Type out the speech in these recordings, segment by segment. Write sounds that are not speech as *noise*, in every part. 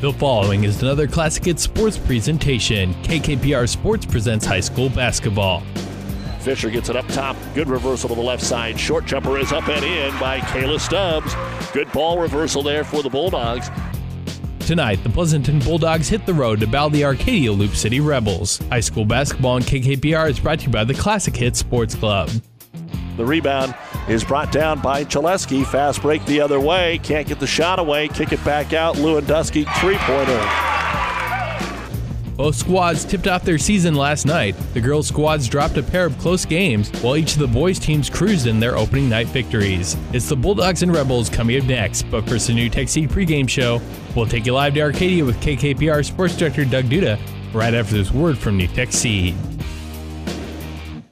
The following is another Classic Hits sports presentation. KKPR Sports presents high school basketball. Fisher gets it up top. Good reversal to the left side. Short jumper is up and in by Kayla Stubbs. Good ball reversal there for the Bulldogs. Tonight, the Pleasanton Bulldogs hit the road to battle the Arcadia Loup City Rebels. High school basketball on KKPR is brought to you by the Classic Hits Sports Club. The rebound is brought down by Chaleski. Fast break the other way. Can't get the shot away. Kick it back out. Lewandowski three pointer. Both squads tipped off their season last night. The girls' squads dropped a pair of close games, while each of the boys' teams cruised in their opening night victories. It's the Bulldogs and Rebels coming up next, but first, the NuTech Seed pregame show. We'll take you live to Arcadia with KKPR Sports Director Doug Duda right after this word from NuTech Seed.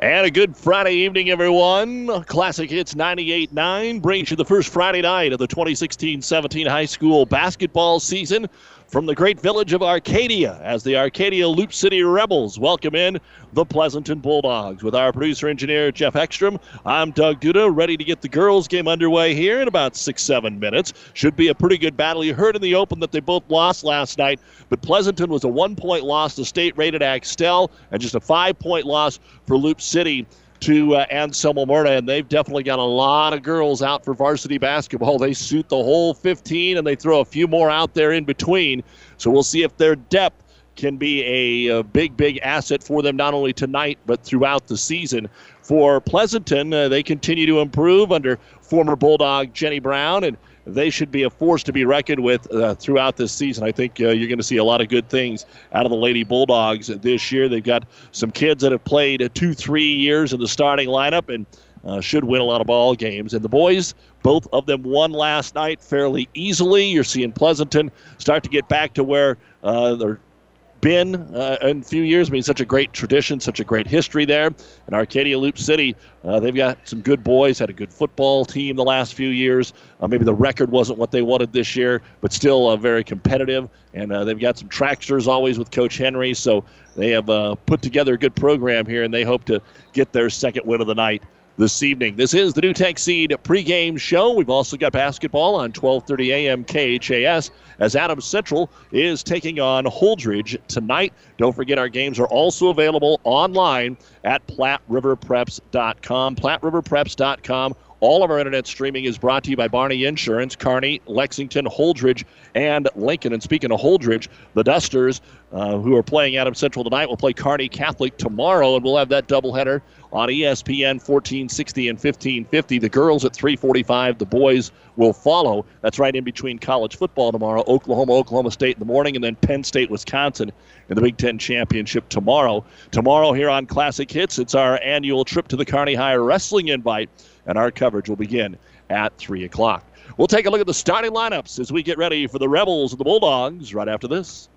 And a good Friday evening, everyone. Classic Hits 98.9 brings you the first Friday night of the 2016 17 high school basketball season from the great village of Arcadia as the Arcadia Loup City Rebels welcome in the Pleasanton Bulldogs. With our producer engineer Jeff Ekstrom, I'm Doug Duda, ready to get the girls' game underway here in about six, seven minutes. Should be a pretty good battle. You heard in the open that they both lost last night, but Pleasanton was a one point loss to state rated Axtell and just a five point loss for Loup City to uh, Anselmo Merna, and they've definitely got a lot of girls out for varsity basketball. They suit the whole 15, and they throw a few more out there in between. So we'll see if their depth can be a, a big, big asset for them, not only tonight, but throughout the season. For Pleasanton, uh, they continue to improve under former Bulldog Jenny Brown, and they should be a force to be reckoned with uh, throughout this season. I think uh, you're going to see a lot of good things out of the Lady Bulldogs this year. They've got some kids that have played two, three years in the starting lineup and uh, should win a lot of ball games. And the boys, both of them won last night fairly easily. You're seeing Pleasanton start to get back to where uh, they're been uh, in a few years. I mean, such a great tradition, such a great history there. And Arcadia Loup City, uh, they've got some good boys, had a good football team the last few years. Uh, maybe the record wasn't what they wanted this year, but still uh, very competitive. And uh, they've got some tracksters always with Coach Henry. So they have uh, put together a good program here, and they hope to get their second win of the night this evening. This is the NuTech Seed pregame show. We've also got basketball on 12:30 a.m. KHAS as Adams Central is taking on Holdrege tonight. Don't forget our games are also available online at PlatteRiverPreps.com. PlatteRiverPreps.com. All of our internet streaming is brought to you by Barney Insurance, Kearney, Lexington, Holdrege, and Lincoln. And speaking of Holdrege, the Dusters, uh, who are playing Adam Central tonight, will play Kearney Catholic tomorrow, and we'll have that doubleheader on ESPN 1460 and 1550. The girls at 345, the boys will follow. That's right in between college football tomorrow. Oklahoma, Oklahoma State in the morning, and then Penn State, Wisconsin in the Big Ten Championship tomorrow. Tomorrow here on Classic Hits, it's our annual trip to the Kearney High Wrestling invite, and our coverage will begin at 3 o'clock. We'll take a look at the starting lineups as we get ready for the Rebels and the Bulldogs right after this.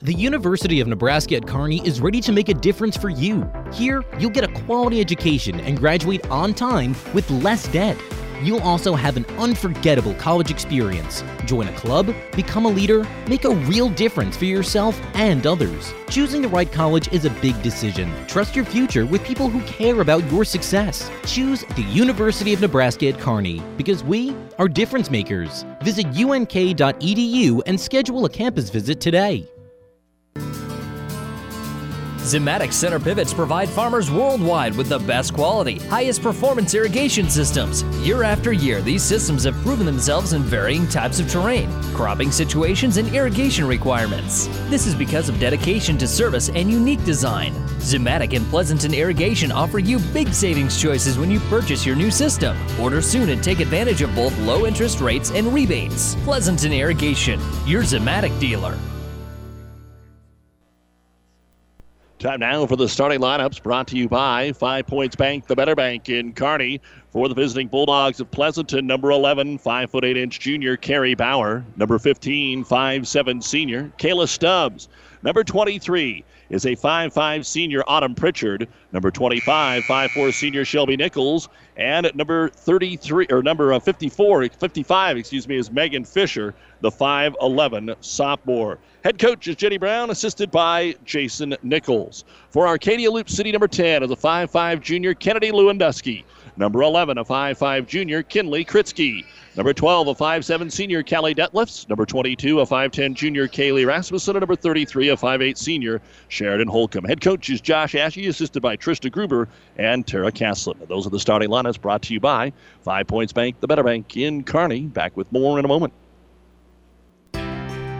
The University of Nebraska at Kearney is ready to make a difference for you. Here, you'll get a quality education and graduate on time with less debt. You'll also have an unforgettable college experience. Join a club, become a leader, make a real difference for yourself and others. Choosing the right college is a big decision. Trust your future with people who care about your success. Choose the University of Nebraska at Kearney because we are difference makers. Visit unk.edu and schedule a campus visit today. Zimmatic center pivots provide farmers worldwide with the best quality, highest performance irrigation systems. Year after year, these systems have proven themselves in varying types of terrain, cropping situations, and irrigation requirements. This is because of dedication to service and unique design. Zimmatic and Pleasanton Irrigation offer you big savings choices when you purchase your new system. Order soon and take advantage of both low interest rates and rebates. Pleasanton Irrigation, your Zimmatic dealer. Time now for the starting lineups brought to you by Five Points Bank, the better bank in Kearney. For the visiting Bulldogs of Pleasanton, number 11, 5 foot 8 inch junior Carrie Bauer. Number 15, 5'7 senior Kayla Stubbs. Number 23 is a 5'5 senior Autumn Pritchard. Number 25, 5'4 senior Shelby Nichols. And at number 33, or number uh, 54, 55, excuse me, is Megan Fisher, the 5'11 sophomore. Head coach is Jenny Brown, assisted by Jason Nichols. For Arcadia Loup City, number 10 is a 5'5 junior Kennedy Lewandowski. Number 11, a 5'5 junior Kinley Kritzky. Number 12, a 5'7 senior Callie Detlefs. Number 22, a 5'10 junior Kaylee Rasmussen. And number 33, a 5'8 senior Sheridan Holcomb. Head coach is Josh Ashe, assisted by Trista Gruber and Tara Caslin. Those are the starting lineups brought to you by Five Points Bank, the Better Bank in Kearney. Back with more in a moment.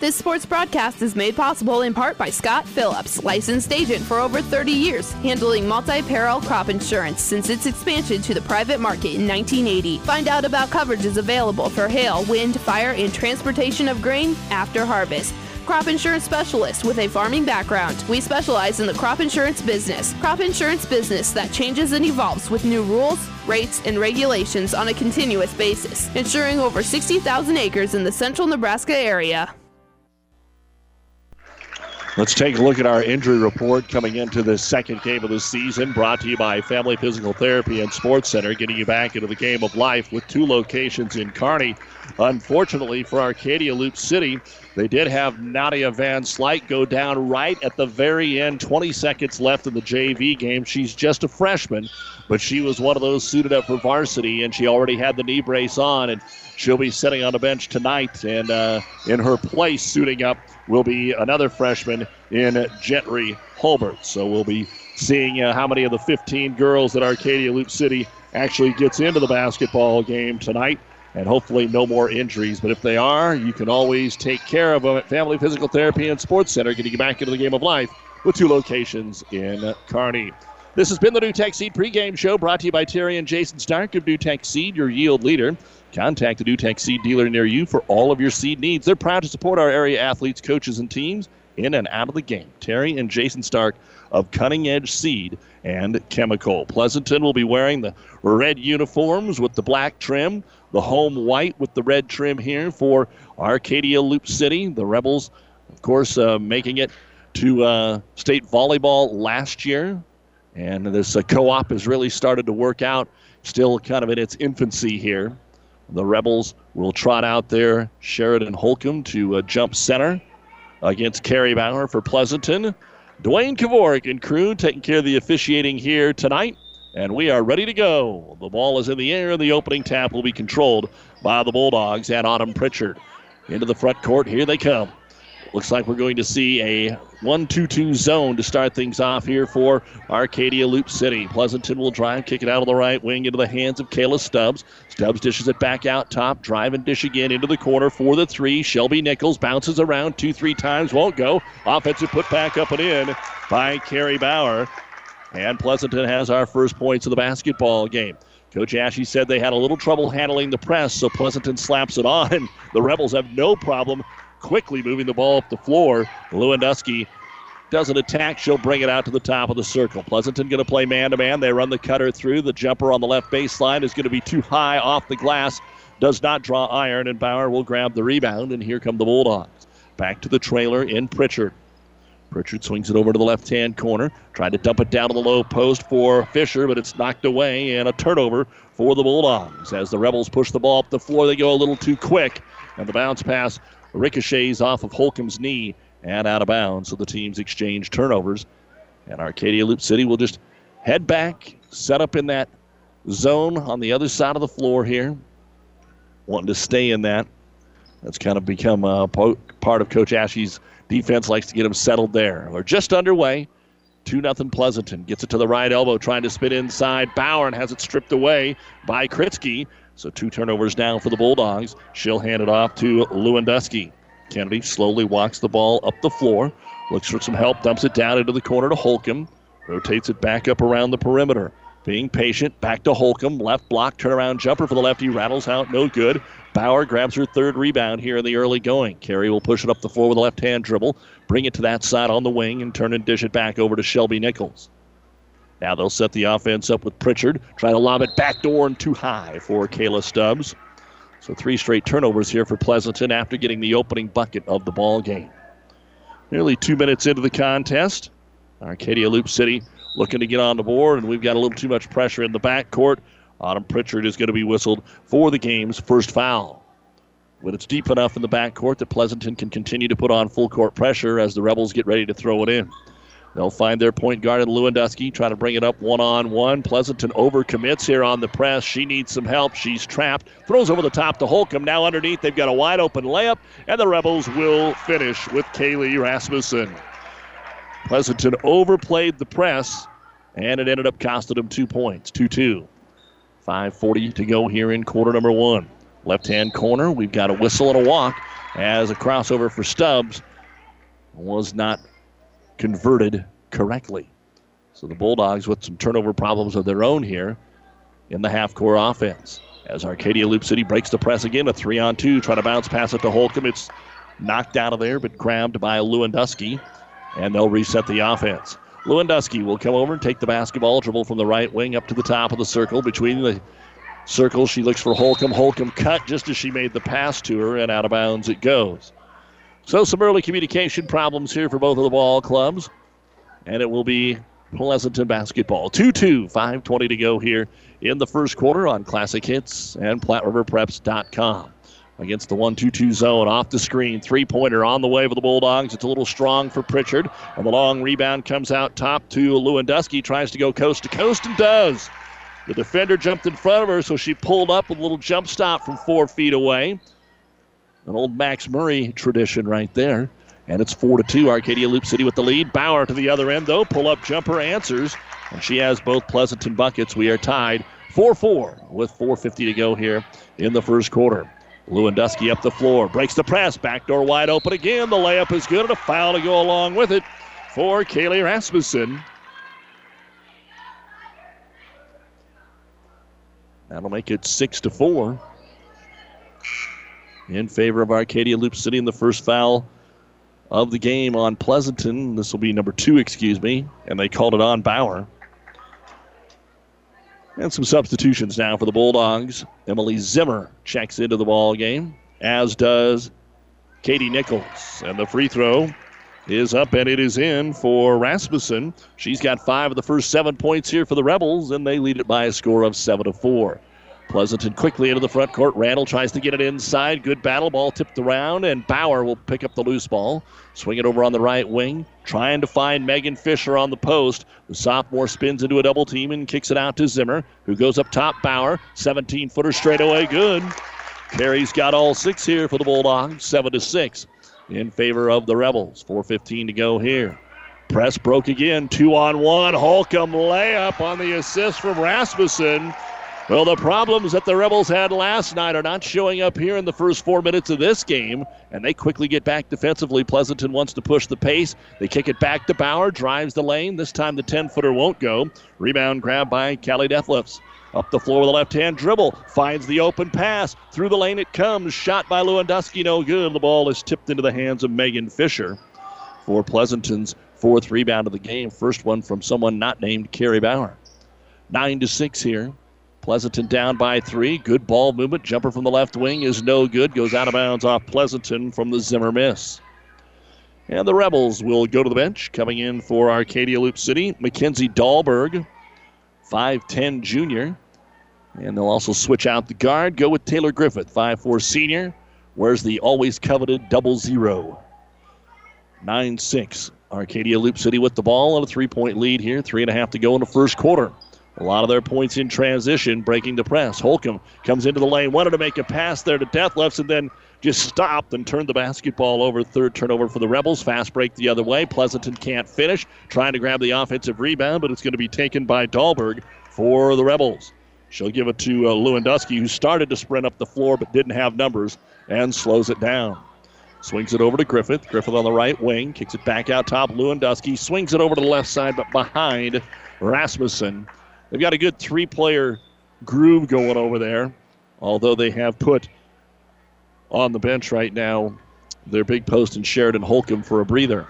This sports broadcast is made possible in part by Scott Phillips, licensed agent for over 30 years, handling multi peril crop insurance since its expansion to the private market in 1980. Find out about coverages available for hail, wind, fire, and transportation of grain after harvest. Crop insurance specialist with a farming background. We specialize in the crop insurance business. Crop insurance business that changes and evolves with new rules, rates, and regulations on a continuous basis, insuring over 60,000 acres in the central Nebraska area. Let's take a look at our injury report coming into the second game of the season. Brought to you by Family Physical Therapy and Sports Center, getting you back into the game of life with two locations in Kearney. Unfortunately for Arcadia Loup City, they did have Nadia Van Slyke go down right at the very end, 20 seconds left in the JV game. She's just a freshman, but she was one of those suited up for varsity, and she already had the knee brace on, and she'll be sitting on the bench tonight. And uh, in her place, suiting up will be another freshman in Gentry Holbert. So we'll be seeing uh, how many of the 15 girls that Arcadia Loup City actually gets into the basketball game tonight. And hopefully, no more injuries. But if they are, you can always take care of them at Family Physical Therapy and Sports Center, getting you back into the game of life with two locations in Kearney. This has been the NuTech Seed pregame show brought to you by Terry and Jason Stark of NuTech Seed, your yield leader. Contact the NuTech Seed dealer near you for all of your seed needs. They're proud to support our area athletes, coaches, and teams in and out of the game. Terry and Jason Stark of Cutting Edge Seed and Chemical. Pleasanton will be wearing the red uniforms with the black trim, the home white with the red trim here for Arcadia Loup City. The Rebels, of course, uh, making it to uh, state volleyball last year. And this uh, co op has really started to work out, still kind of in its infancy here. The Rebels will trot out there Sheridan Holcomb to uh, jump center against Carrie Bauer for Pleasanton. Dwayne Kavorik and crew taking care of the officiating here tonight. And we are ready to go. The ball is in the air. And the opening tap will be controlled by the Bulldogs and Autumn Pritchard. Into the front court. Here they come. Looks like we're going to see a 1 2 2 zone to start things off here for Arcadia Loup City. Pleasanton will drive, kick it out of the right wing into the hands of Kayla Stubbs. Stubbs dishes it back out top, drive and dish again into the corner for the three. Shelby Nichols bounces around two, three times, won't go. Offensive put back up and in by Carrie Bauer. And Pleasanton has our first points of the basketball game. Coach Ashe said they had a little trouble handling the press, so Pleasanton slaps it on. The Rebels have no problem quickly moving the ball up the floor. Lewandowski doesn't attack. She'll bring it out to the top of the circle. Pleasanton going to play man to man. They run the cutter through. The jumper on the left baseline is going to be too high off the glass. Does not draw iron, and Bauer will grab the rebound. And here come the Bulldogs. Back to the trailer in Pritchard. Pritchard swings it over to the left hand corner. Tried to dump it down to the low post for Fisher, but it's knocked away and a turnover for the Bulldogs. As the Rebels push the ball up the floor, they go a little too quick. And the bounce pass ricochets off of Holcomb's knee and out of bounds. So the teams exchange turnovers. And Arcadia Loup City will just head back, set up in that zone on the other side of the floor here. Wanting to stay in that. That's kind of become uh, a part of Coach Ashe's defense, likes to get them settled there. We're just underway. 2 0 Pleasanton. Gets it to the right elbow, trying to spin inside. Bauer and has it stripped away by Kritzky. So two turnovers down for the Bulldogs. She'll hand it off to Lewandowski. Kennedy slowly walks the ball up the floor, looks for some help, dumps it down into the corner to Holcomb, rotates it back up around the perimeter. Being patient, back to Holcomb, left block, turnaround jumper for the lefty, rattles out, no good. Bauer grabs her third rebound here in the early going. Carrie will push it up the floor with a left hand dribble, bring it to that side on the wing, and turn and dish it back over to Shelby Nichols. Now they'll set the offense up with Pritchard, try to lob it back door and too high for Kayla Stubbs. So three straight turnovers here for Pleasanton after getting the opening bucket of the ball game. Nearly two minutes into the contest, Arcadia Loup City looking to get on the board, and we've got a little too much pressure in the backcourt. Autumn Pritchard is going to be whistled for the game's first foul. But it's deep enough in the backcourt that Pleasanton can continue to put on full court pressure as the Rebels get ready to throw it in. They'll find their point guard in Lewandowski, try to bring it up one on one. Pleasanton overcommits here on the press. She needs some help. She's trapped. Throws over the top to Holcomb. Now underneath, they've got a wide open layup, and the Rebels will finish with Kaylee Rasmussen. Pleasanton overplayed the press, and it ended up costing them two points 2 2. 5.40 to go here in quarter number one. Left hand corner, we've got a whistle and a walk as a crossover for Stubbs was not converted correctly. So the Bulldogs with some turnover problems of their own here in the half court offense. As Arcadia Loup City breaks the press again, a three on two, trying to bounce pass it to Holcomb. It's knocked out of there, but grabbed by Lewandowski, and they'll reset the offense. Lewandowski will come over and take the basketball, dribble from the right wing up to the top of the circle. Between the circles, she looks for Holcomb. Holcomb cut just as she made the pass to her, and out of bounds it goes. So some early communication problems here for both of the ball clubs, and it will be Pleasanton basketball. 2 2, 5.20 to go here in the first quarter on Classic Hits and PlatteRiverPreps.com against the 1 2 2 zone off the screen. Three pointer on the way for the Bulldogs. It's a little strong for Pritchard. And the long rebound comes out top to Lewandowski. Tries to go coast to coast and does. The defender jumped in front of her, so she pulled up with a little jump stop from four feet away. An old Max Murray tradition right there. And it's 4 to 2. Arcadia Loup City with the lead. Bauer to the other end, though. Pull up jumper answers. And she has both Pleasanton buckets. We are tied 4 4 with 4.50 to go here in the first quarter. Lewandowski up the floor, breaks the press, back door wide open again. The layup is good, and a foul to go along with it for Kaylee Rasmussen. That'll make it six to four in favor of Arcadia Loup City in the first foul of the game on Pleasanton. This will be number two, excuse me, and they called it on Bauer. And some substitutions now for the Bulldogs. Emily Zimmer checks into the ball game, as does Katie Nichols. And the free throw is up and it is in for Rasmussen. She's got five of the first seven points here for the Rebels, and they lead it by a score of seven to four. Pleasanton quickly into the front court. Randall tries to get it inside. Good battle. Ball tipped around, and Bauer will pick up the loose ball. Swing it over on the right wing. Trying to find Megan Fisher on the post. The sophomore spins into a double team and kicks it out to Zimmer, who goes up top. Bauer, 17 footer straight away. Good. Carrie's got all six here for the Bulldogs. 7 to 6 in favor of the Rebels. 4.15 to go here. Press broke again. Two on one. Holcomb layup on the assist from Rasmussen. Well, the problems that the Rebels had last night are not showing up here in the first four minutes of this game, and they quickly get back defensively. Pleasanton wants to push the pace. They kick it back to Bauer, drives the lane. This time the 10 footer won't go. Rebound grab by Callie Detlefs. Up the floor with a left hand dribble. Finds the open pass. Through the lane it comes. Shot by Lewandowski. No good. The ball is tipped into the hands of Megan Fisher for Pleasanton's fourth rebound of the game. First one from someone not named Carrie Bauer. Nine to six here. Pleasanton down by three. Good ball movement. Jumper from the left wing is no good. Goes out of bounds off Pleasanton from the Zimmer miss. And the Rebels will go to the bench. Coming in for Arcadia Loup City, Mackenzie Dahlberg, 5'10 junior. And they'll also switch out the guard, go with Taylor Griffith, 5'4 senior. Where's the always coveted double zero? 9 6. Arcadia Loup City with the ball on a three point lead here. Three and a half to go in the first quarter. A lot of their points in transition, breaking the press. Holcomb comes into the lane, wanted to make a pass there to Detlefs, and then just stopped and turned the basketball over. Third turnover for the Rebels. Fast break the other way. Pleasanton can't finish, trying to grab the offensive rebound, but it's going to be taken by Dahlberg for the Rebels. She'll give it to uh, Lewandowski, who started to sprint up the floor but didn't have numbers, and slows it down. Swings it over to Griffith. Griffith on the right wing. Kicks it back out top. Lewandowski swings it over to the left side, but behind Rasmussen. They've got a good three player groove going over there, although they have put on the bench right now their big post and Sheridan Holcomb for a breather.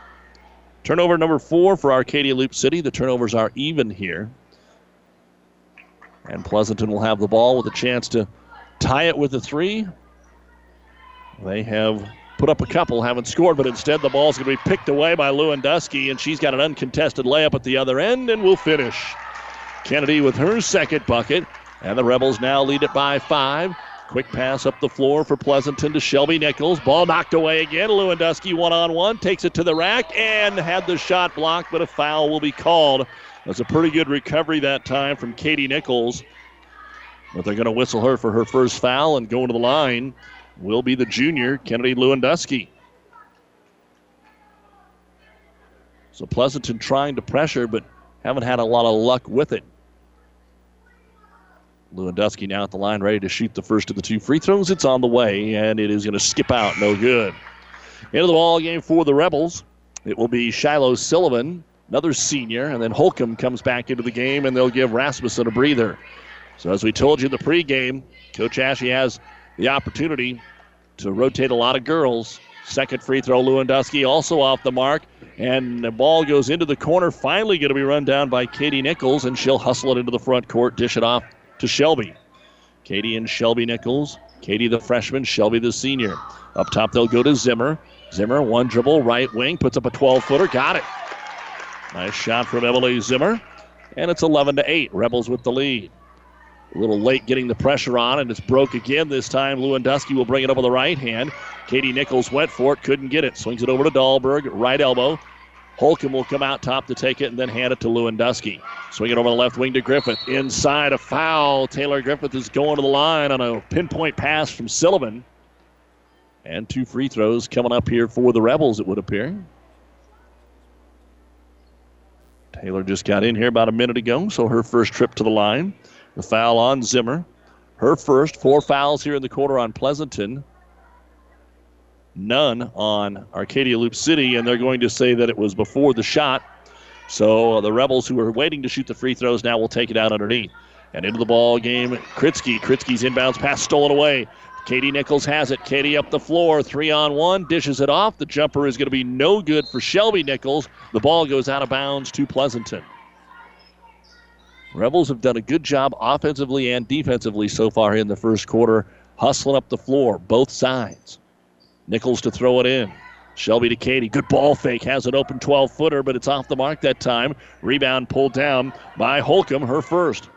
Turnover number four for Arcadia Loup City. The turnovers are even here. And Pleasanton will have the ball with a chance to tie it with a three. They have put up a couple, haven't scored, but instead the ball's going to be picked away by Lewandowski, and she's got an uncontested layup at the other end, and will finish. Kennedy with her second bucket, and the Rebels now lead it by five. Quick pass up the floor for Pleasanton to Shelby Nichols. Ball knocked away again. Lewandowski one on one, takes it to the rack, and had the shot blocked, but a foul will be called. That's a pretty good recovery that time from Katie Nichols. But they're going to whistle her for her first foul and going to the line will be the junior, Kennedy Lewandowski. So Pleasanton trying to pressure, but haven't had a lot of luck with it. Lewandowski now at the line, ready to shoot the first of the two free throws. It's on the way, and it is going to skip out. No good. Into the ball game for the Rebels. It will be Shiloh Sullivan, another senior, and then Holcomb comes back into the game, and they'll give Rasmussen a breather. So as we told you in the pregame, Coach Ashe has the opportunity to rotate a lot of girls. Second free throw, Lewandowski also off the mark. And the ball goes into the corner. Finally, going to be run down by Katie Nichols, and she'll hustle it into the front court, dish it off to Shelby. Katie and Shelby Nichols. Katie, the freshman, Shelby, the senior. Up top, they'll go to Zimmer. Zimmer, one dribble, right wing, puts up a 12 footer. Got it. Nice shot from Emily Zimmer. And it's 11 to 8. Rebels with the lead. A little late getting the pressure on, and it's broke again. This time, Lewandowski will bring it up the right hand. Katie Nichols went for it, couldn't get it. Swings it over to Dahlberg, right elbow. Holcomb will come out top to take it and then hand it to Lewandowski. Swing it over the left wing to Griffith. Inside a foul. Taylor Griffith is going to the line on a pinpoint pass from Sullivan. And two free throws coming up here for the Rebels, it would appear. Taylor just got in here about a minute ago, so her first trip to the line. The foul on Zimmer. Her first. Four fouls here in the quarter on Pleasanton. None on Arcadia Loup City, and they're going to say that it was before the shot. So uh, the Rebels, who are waiting to shoot the free throws, now will take it out underneath. And into the ball game, Kritzky. Kritzky's inbounds pass stolen away. Katie Nichols has it. Katie up the floor, three on one, dishes it off. The jumper is going to be no good for Shelby Nichols. The ball goes out of bounds to Pleasanton. Rebels have done a good job offensively and defensively so far in the first quarter, hustling up the floor, both sides. Nichols to throw it in. Shelby to Katie. Good ball fake. Has an open 12 footer, but it's off the mark that time. Rebound pulled down by Holcomb, her first.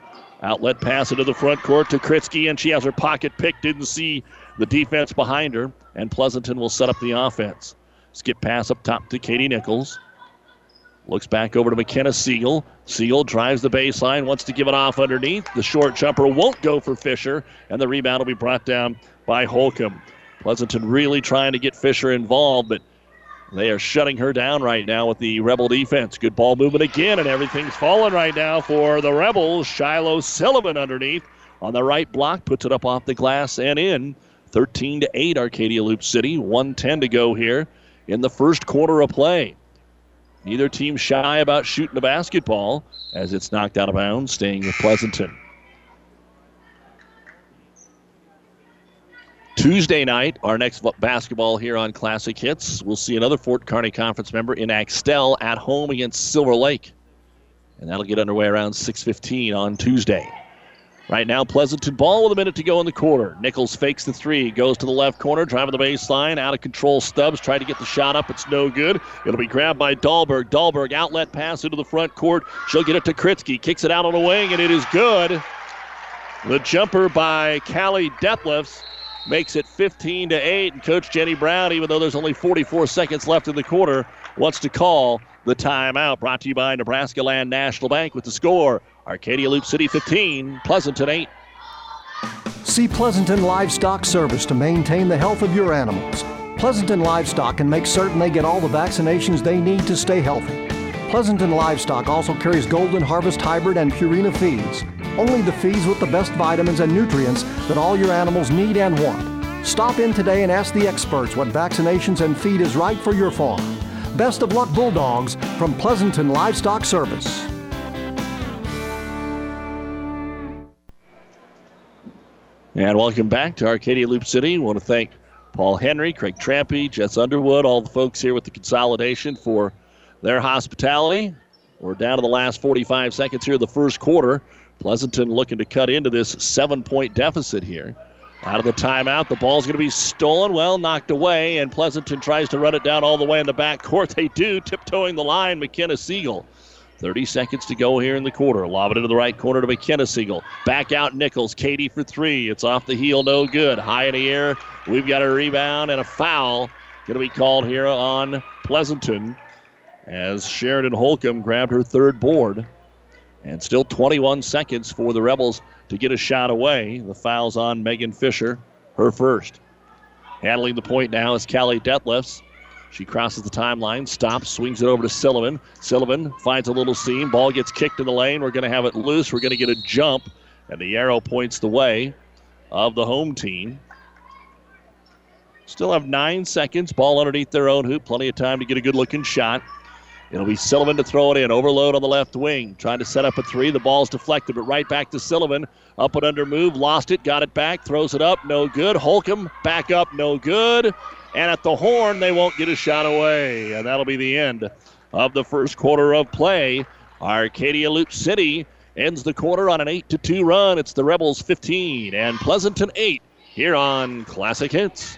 Outlet pass into the front court to Kritzky, and she has her pocket picked. Didn't see the defense behind her, and Pleasanton will set up the offense. Skip pass up top to Katie Nichols. Looks back over to McKenna Siegel. Siegel drives the baseline, wants to give it off underneath. The short jumper won't go for Fisher, and the rebound will be brought down by Holcomb. Pleasanton really trying to get Fisher involved, but they are shutting her down right now with the Rebel defense. Good ball movement again, and everything's falling right now for the Rebels. Shiloh Sullivan underneath on the right block puts it up off the glass and in. 13 to 8, Arcadia Loup City. 110 to go here in the first quarter of play. Neither team shy about shooting the basketball as it's knocked out of bounds, staying with Pleasanton. Tuesday night, our next basketball here on Classic Hits, we'll see another Fort Kearney Conference member in Axtell at home against Silver Lake. And that'll get underway around 6:15 on Tuesday. Right now, Pleasanton ball with a minute to go in the quarter. Nichols fakes the three, goes to the left corner, driving the baseline, out of control. Stubbs trying to get the shot up. It's no good. It'll be grabbed by Dahlberg. Dahlberg outlet pass into the front court. She'll get it to Kritzky. Kicks it out on the wing, and it is good. The jumper by Callie Detlefs makes it 15 to 8. And Coach Jenny Brown, even though there's only 44 seconds left in the quarter, wants to call the timeout. Brought to you by Nebraska Land National Bank with the score Arcadia Loup City 15, Pleasanton 8. See Pleasanton Livestock Service to maintain the health of your animals. Pleasanton Livestock can make certain they get all the vaccinations they need to stay healthy. Pleasanton Livestock also carries Golden Harvest Hybrid and Purina feeds. Only the feeds with the best vitamins and nutrients that all your animals need and want. Stop in today and ask the experts what vaccinations and feed is right for your farm. Best of luck, Bulldogs, from Pleasanton Livestock Service. And welcome back to Arcadia Loup City. I want to thank Paul Henry, Craig Trampy, Jess Underwood, all the folks here with the consolidation for their hospitality. We're down to the last 45 seconds here of the first quarter. Pleasanton looking to cut into this seven point deficit here. Out of the timeout, the ball's going to be stolen, well, knocked away, and Pleasanton tries to run it down all the way in the back court. *laughs* They do, tiptoeing the line, McKenna Siegel. 30 seconds to go here in the quarter. Lob it into the right corner to McKenna Siegel. Back out Nichols. Katie for three. It's off the heel, no good. High in the air. We've got a rebound and a foul going to be called here on Pleasanton as Sheridan Holcomb grabbed her third board. And still 21 seconds for the Rebels to get a shot away. The foul's on Megan Fisher, her first. Handling the point now is Callie Detlefs. She crosses the timeline, stops, swings it over to Sullivan. Sullivan finds a little seam. Ball gets kicked in the lane. We're going to have it loose. We're going to get a jump, and the arrow points the way of the home team. Still have nine seconds. Ball underneath their own hoop. Plenty of time to get a good looking shot. It'll be Sullivan to throw it in. Overload on the left wing. Trying to set up a three. The ball's deflected, but right back to Sullivan. Up and under move. Lost it. Got it back. Throws it up. No good. Holcomb back up. No good. And at the horn, they won't get a shot away. And that'll be the end of the first quarter of play. Arcadia Loup City ends the quarter on an 8 to 2 run. It's the Rebels 15 and Pleasanton 8 here on Classic Hits.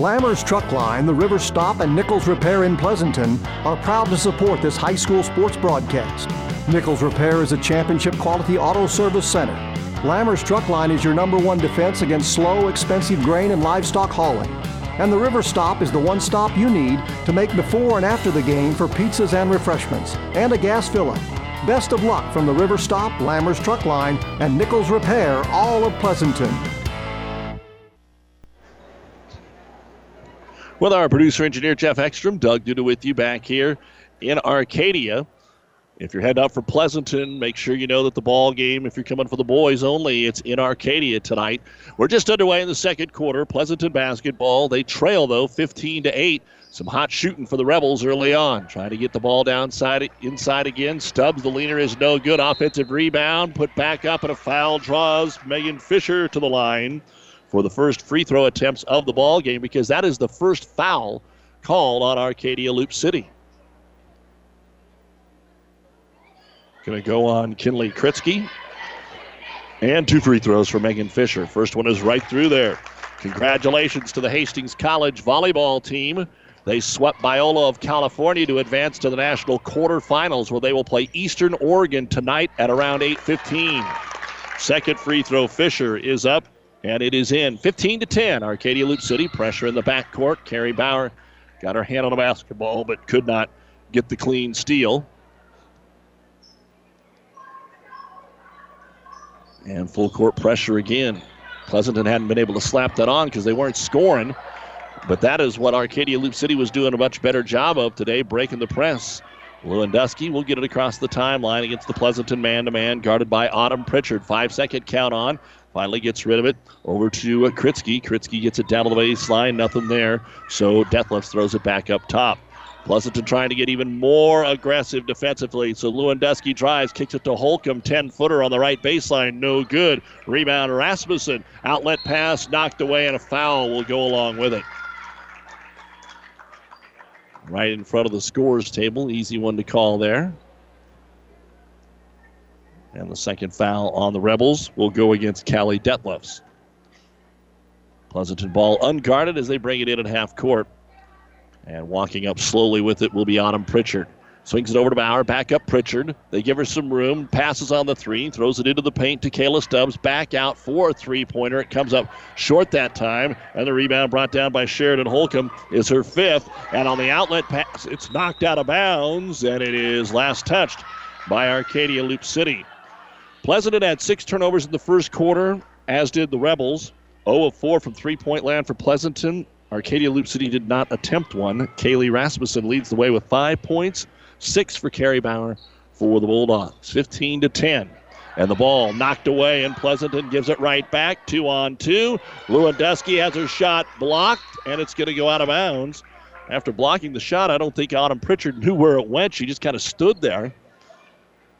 Lammers Truck Line, the River Stop, and Nichols Repair in Pleasanton are proud to support this high school sports broadcast. Nichols Repair is a championship quality auto service center. Lammers Truck Line is your number one defense against slow, expensive grain and livestock hauling. And the River Stop is the one stop you need to make before and after the game for pizzas and refreshments, and a gas fill up. Best of luck from the River Stop, Lammers Truck Line, and Nichols Repair, all of Pleasanton. With our producer engineer Jeff Ekstrom, Doug Duda with you back here in Arcadia. If you're heading up for Pleasanton, make sure you know that the ball game, if you're coming for the boys only, it's in Arcadia tonight. We're just underway in the second quarter. Pleasanton basketball. They trail though 15 to 8. Some hot shooting for the Rebels early on. Trying to get the ball downside inside again. Stubbs, the leaner, is no good. Offensive rebound. Put back up and a foul draws Megan Fisher to the line for the first free throw attempts of the ball game because that is the first foul called on Arcadia Loup City. Going to go on Kinley Kritzky. And two free throws for Megan Fisher. First one is right through there. Congratulations to the Hastings College volleyball team. They swept Biola of California to advance to the national quarterfinals where they will play Eastern Oregon tonight at around 8:15. Second free throw Fisher is up and it is in 15 to 10. Arcadia Loup City pressure in the backcourt. Carrie Bauer got her hand on the basketball but could not get the clean steal. And full court pressure again. Pleasanton hadn't been able to slap that on because they weren't scoring. But that is what Arcadia Loup City was doing a much better job of today, breaking the press Lewandowski will get it across the timeline against the Pleasanton man to man, guarded by Autumn Pritchard. Five second count on. Finally gets rid of it over to Kritzky. Kritzky gets it down to the baseline. Nothing there. So Detlefs throws it back up top. Pleasanton trying to get even more aggressive defensively. So Lewandowski drives, kicks it to Holcomb, 10 footer on the right baseline. No good. Rebound Rasmussen. Outlet pass knocked away, and a foul will go along with it right in front of the scores table. Easy one to call there. And the second foul on the Rebels will go against Callie Detlefs. Pleasanton ball unguarded as they bring it in at half court. And walking up slowly with it will be Autumn Pritchard. Swings it over to Bauer. Back up Pritchard. They give her some room. Passes on the three. Throws it into the paint to Kayla Stubbs. Back out for a three pointer. It comes up short that time. And the rebound brought down by Sheridan Holcomb is her fifth. And on the outlet pass, it's knocked out of bounds. And it is last touched by Arcadia Loup City. Pleasanton had six turnovers in the first quarter, as did the Rebels. 0 of 4 from three point land for Pleasanton. Arcadia Loup City did not attempt one. Kaylee Rasmussen leads the way with five points. Six for Carrie Bauer for the Bulldogs. 15 to 10. And the ball knocked away, and Pleasanton gives it right back. Two on two. Lewandowski has her shot blocked, and it's going to go out of bounds. After blocking the shot, I don't think Autumn Pritchard knew where it went. She just kind of stood there,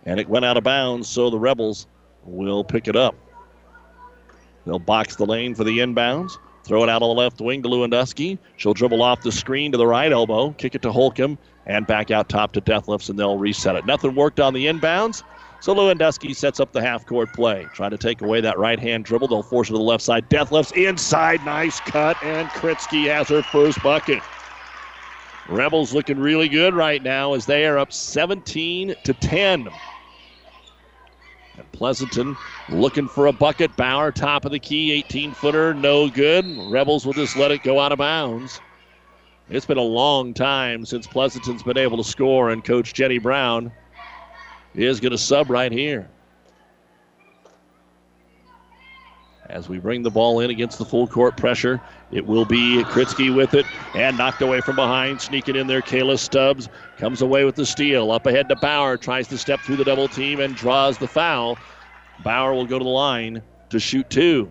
and it went out of bounds, so the Rebels will pick it up. They'll box the lane for the inbounds. Throw it out on the left wing to Lewandowski. She'll dribble off the screen to the right elbow, kick it to Holcomb, and back out top to Detlefs, and they'll reset it. Nothing worked on the inbounds. So Lewandowski sets up the half court play. Trying to take away that right hand dribble. They'll force it to the left side. Detlefs inside. Nice cut. And Kritzky has her first bucket. Rebels looking really good right now as they are up 17 to 10. And Pleasanton looking for a bucket. Bauer, top of the key, 18 footer, no good. Rebels will just let it go out of bounds. It's been a long time since Pleasanton's been able to score, and Coach Jenny Brown is going to sub right here. As we bring the ball in against the full court pressure, it will be Kritzky with it and knocked away from behind. Sneaking in there, Kayla Stubbs comes away with the steal. Up ahead to Bauer, tries to step through the double team and draws the foul. Bauer will go to the line to shoot two.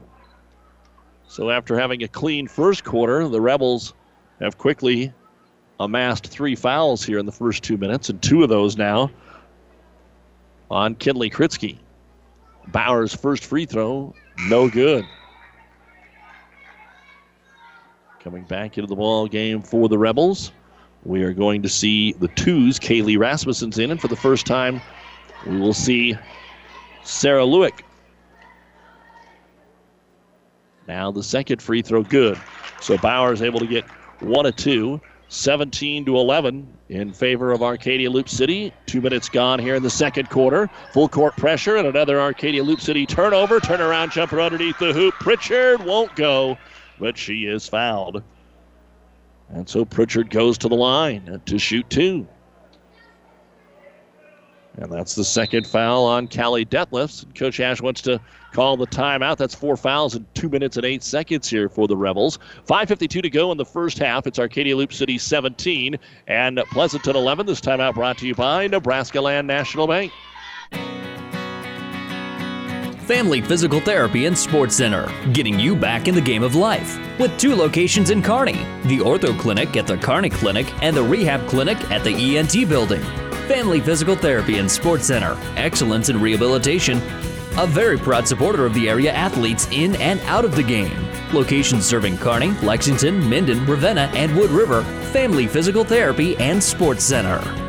So after having a clean first quarter, the Rebels have quickly amassed three fouls here in the first two minutes, and two of those now on Kinley Kritzky. Bauer's first free throw, no good. Coming back into the ball game for the Rebels, we are going to see the twos. Kaylee Rasmussen's in, and for the first time, we will see Sarah Lewick. Now the second free throw, good. So Bauer is able to get one of two. 17 to 11 in favor of Arcadia Loup City. Two minutes gone here in the second quarter. Full court pressure and another Arcadia Loup City turnover. Turnaround jumper underneath the hoop. Pritchard won't go, but she is fouled. And so Pritchard goes to the line to shoot two. And that's the second foul on Callie Detlefs. Coach Ashe wants to call the timeout. That's four fouls in two minutes and eight seconds here for the Rebels. 5.52 to go in the first half. It's Arcadia Loup City 17 and Pleasanton 11. This timeout brought to you by Nebraska Land National Bank. Family Physical Therapy and Sports Center, getting you back in the game of life. With two locations in Kearney the Ortho Clinic at the Kearney Clinic and the Rehab Clinic at the ENT Building. Family Physical Therapy and Sports Center, excellence in rehabilitation, a very proud supporter of the area athletes in and out of the game. Locations serving Kearney, Lexington, Minden, Ravenna, and Wood River, Family Physical Therapy and Sports Center.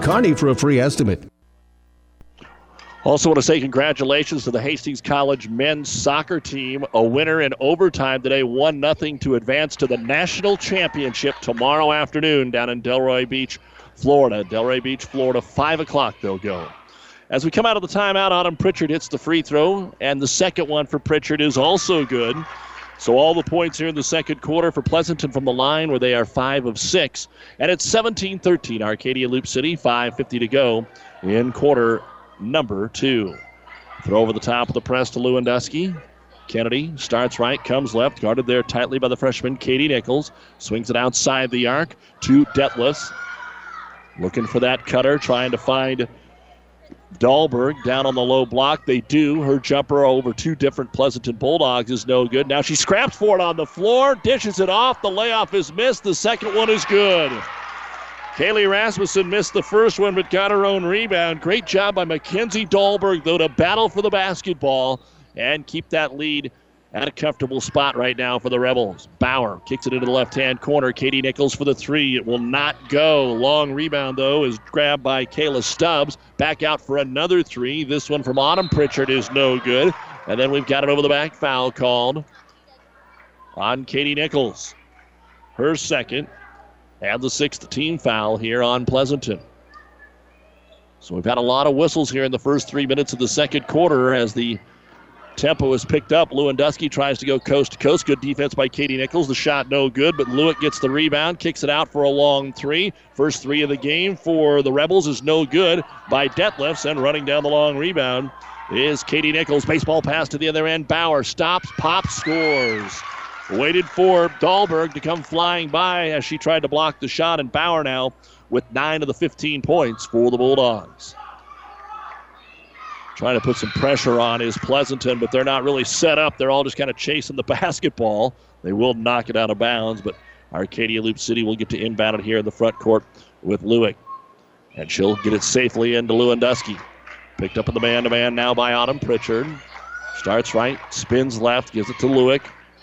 Kearney for a free estimate. Also, want to say congratulations to the Hastings College men's soccer team, a winner in overtime today, 1 0 to advance to the national championship tomorrow afternoon down in Delray Beach, Florida. Delray Beach, Florida, 5 o'clock they'll go. As we come out of the timeout, Autumn Pritchard hits the free throw, and the second one for Pritchard is also good. So all the points here in the second quarter for Pleasanton from the line where they are 5 of 6. And it's 17 13, Arcadia Loup City, 5.50 to go in quarter number two. Throw over the top of the press to Lewandowski. Kennedy starts right, comes left, guarded there tightly by the freshman Katie Nichols. Swings it outside the arc to Detlefs. Looking for that cutter, trying to find Dahlberg down on the low block. They do. Her jumper over two different Pleasanton Bulldogs is no good. Now she scraps for it on the floor, dishes it off. The layoff is missed. The second one is good. Kaylee Rasmussen missed the first one but got her own rebound. Great job by Mackenzie Dahlberg, though, to battle for the basketball and keep that lead at a comfortable spot right now for the Rebels. Bauer kicks it into the left hand corner. Katie Nichols for the three. It will not go. Long rebound, though, is grabbed by Kayla Stubbs. Back out for another three. This one from Autumn Pritchard is no good. And then we've got it over the back foul called on Katie Nichols. Her second and the sixth team foul here on Pleasanton. So we've had a lot of whistles here in the first three minutes of the second quarter as the tempo is picked up. Lewandowski tries to go coast to coast. Good defense by Katie Nichols. The shot no good, but Lewitt gets the rebound, kicks it out for a long three. First three of the game for the Rebels is no good by Detlefs, and running down the long rebound is Katie Nichols. Baseball pass to the other end. Bauer stops, pops, scores. Waited for Dahlberg to come flying by as she tried to block the shot, and Bauer now with nine of the 15 points for the Bulldogs. Trying to put some pressure on is Pleasanton, but they're not really set up. They're all just kind of chasing the *laughs* basketball. They will knock it out of bounds, but Arcadia Loup City will get to inbound it here in the front court with Lewick. And she'll get it safely into Lewandowski. Picked up in the man to man now by Autumn Pritchard. Starts right, spins left, gives it to Lewick.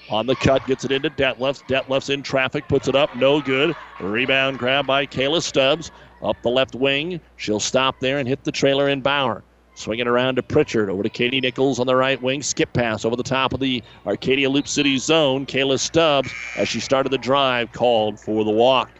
On the cut, gets it into Detlefs. Detlefs in traffic, puts it up, no good. Rebound grab by Kayla Stubbs. Up the left wing. She'll stop there and hit the trailer in Bauer. Swinging around to Pritchard. Over to Katie Nichols on the right wing. Skip pass over the top of the Arcadia Loup City zone. Kayla Stubbs, as she started the drive, called for the walk.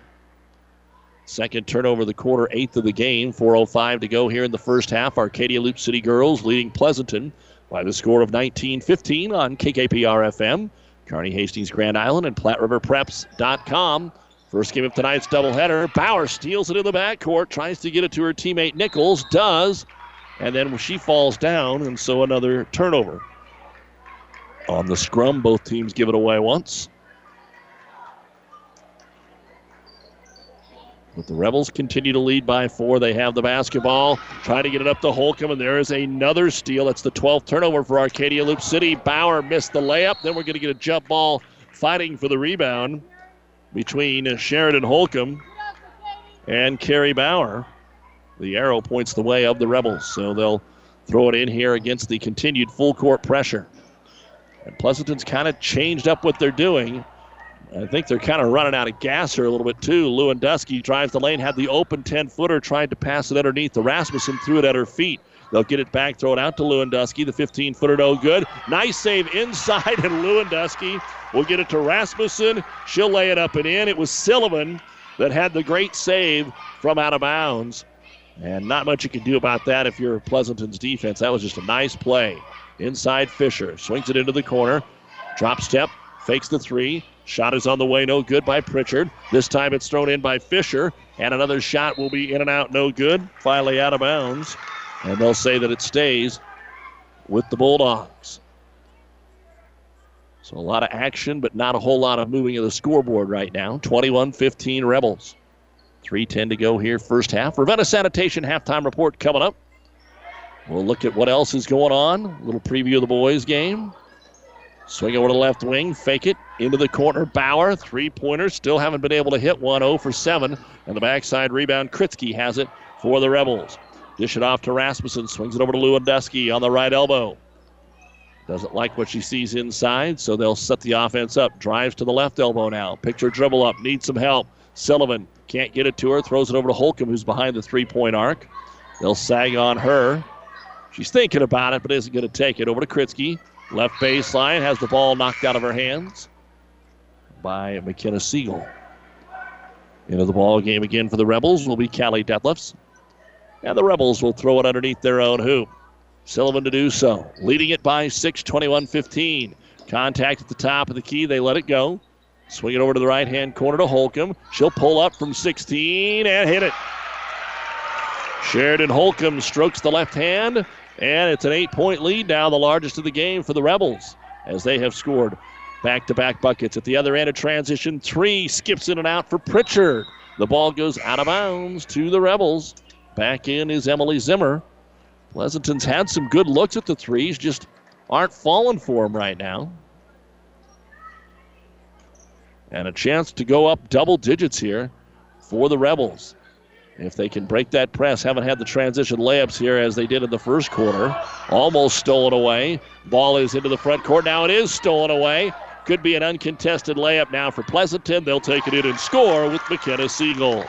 Second turnover of the quarter, eighth of the game. 4.05 to go here in the first half. Arcadia Loup City girls leading Pleasanton by the score of 19 15 on KKPR FM. Kearney Hastings Grand Island and PlatteRiverPreps.com. First game of tonight's doubleheader. Bauer steals it in the backcourt, tries to get it to her teammate Nichols, does, and then she falls down, and so another turnover. On the scrum, both teams give it away once. But the Rebels continue to lead by four. They have the basketball, Try to get it up to Holcomb, and there is another steal. That's the 12th turnover for Arcadia Loup City. Bauer missed the layup. Then we're going to get a jump ball fighting for the rebound between Sheridan Holcomb and Carrie Bauer. The arrow points the way of the Rebels, so they'll throw it in here against the continued full court pressure. And Pleasanton's kind of changed up what they're doing. I think they're kind of running out of gas here a little bit too. Lewandowski drives the lane, had the open 10 footer, tried to pass it underneath. Rasmussen threw it at her feet. They'll get it back, throw it out to Lewandowski. The 15 footer, no good. Nice save inside, *laughs* and Lewandowski will get it to Rasmussen. She'll lay it up and in. It was Sullivan that had the great save from out of bounds. And not much you can do about that if you're Pleasanton's defense. That was just a nice play. Inside Fisher swings it into the corner. Drop step, fakes the three. Shot is on the way, no good by Pritchard. This time it's thrown in by Fisher, and another shot will be in and out, no good. Finally out of bounds. And they'll say that it stays with the Bulldogs. So a lot of action, but not a whole lot of moving of the scoreboard right now. 21 15 Rebels. 3.10 to go here, first half. Ravenna Sanitation halftime report coming up. We'll look at what else is going on. A little preview of the boys' game. Swing over to the left wing, fake it into the corner. Bauer, three pointers, still haven't been able to hit one, 0 for 7. And the backside rebound, Kritzky has it for the Rebels. Dish it off to Rasmussen, swings it over to Lewandowski on the right elbow. Doesn't like what she sees inside, so they'll set the offense up. Drives to the left elbow now. Picture dribble up, needs some help. Sullivan can't get it to her, throws it over to Holcomb, who's behind the three point arc. They'll sag on her. She's thinking about it, but isn't going to take it. Over to Kritzky. Left baseline has the ball knocked out of her hands by McKenna Siegel. Into the ball game again for the Rebels will be Callie Detlefs. And the Rebels will throw it underneath their own hoop. Sullivan to do so. Leading it by 6, 21 15. Contact at the top of the key. They let it go. Swing it over to the right hand corner to Holcomb. She'll pull up from 16 and hit it. Sheridan Holcomb strokes the left hand, and it's an eight point lead now, the largest of the game for the Rebels, as they have scored back to back buckets. At the other end of transition, three skips in and out for Pritchard. The ball goes out of bounds to the Rebels. Back in is Emily Zimmer. Pleasanton's had some good looks at the threes, just aren't falling for them right now. And a chance to go up double digits here for the Rebels. If they can break that press, haven't had the transition layups here as they did in the first quarter. Almost stolen away. Ball is into the front court. Now it is stolen away. Could be an uncontested layup now for Pleasanton. They'll take it in and score with McKenna Siegel.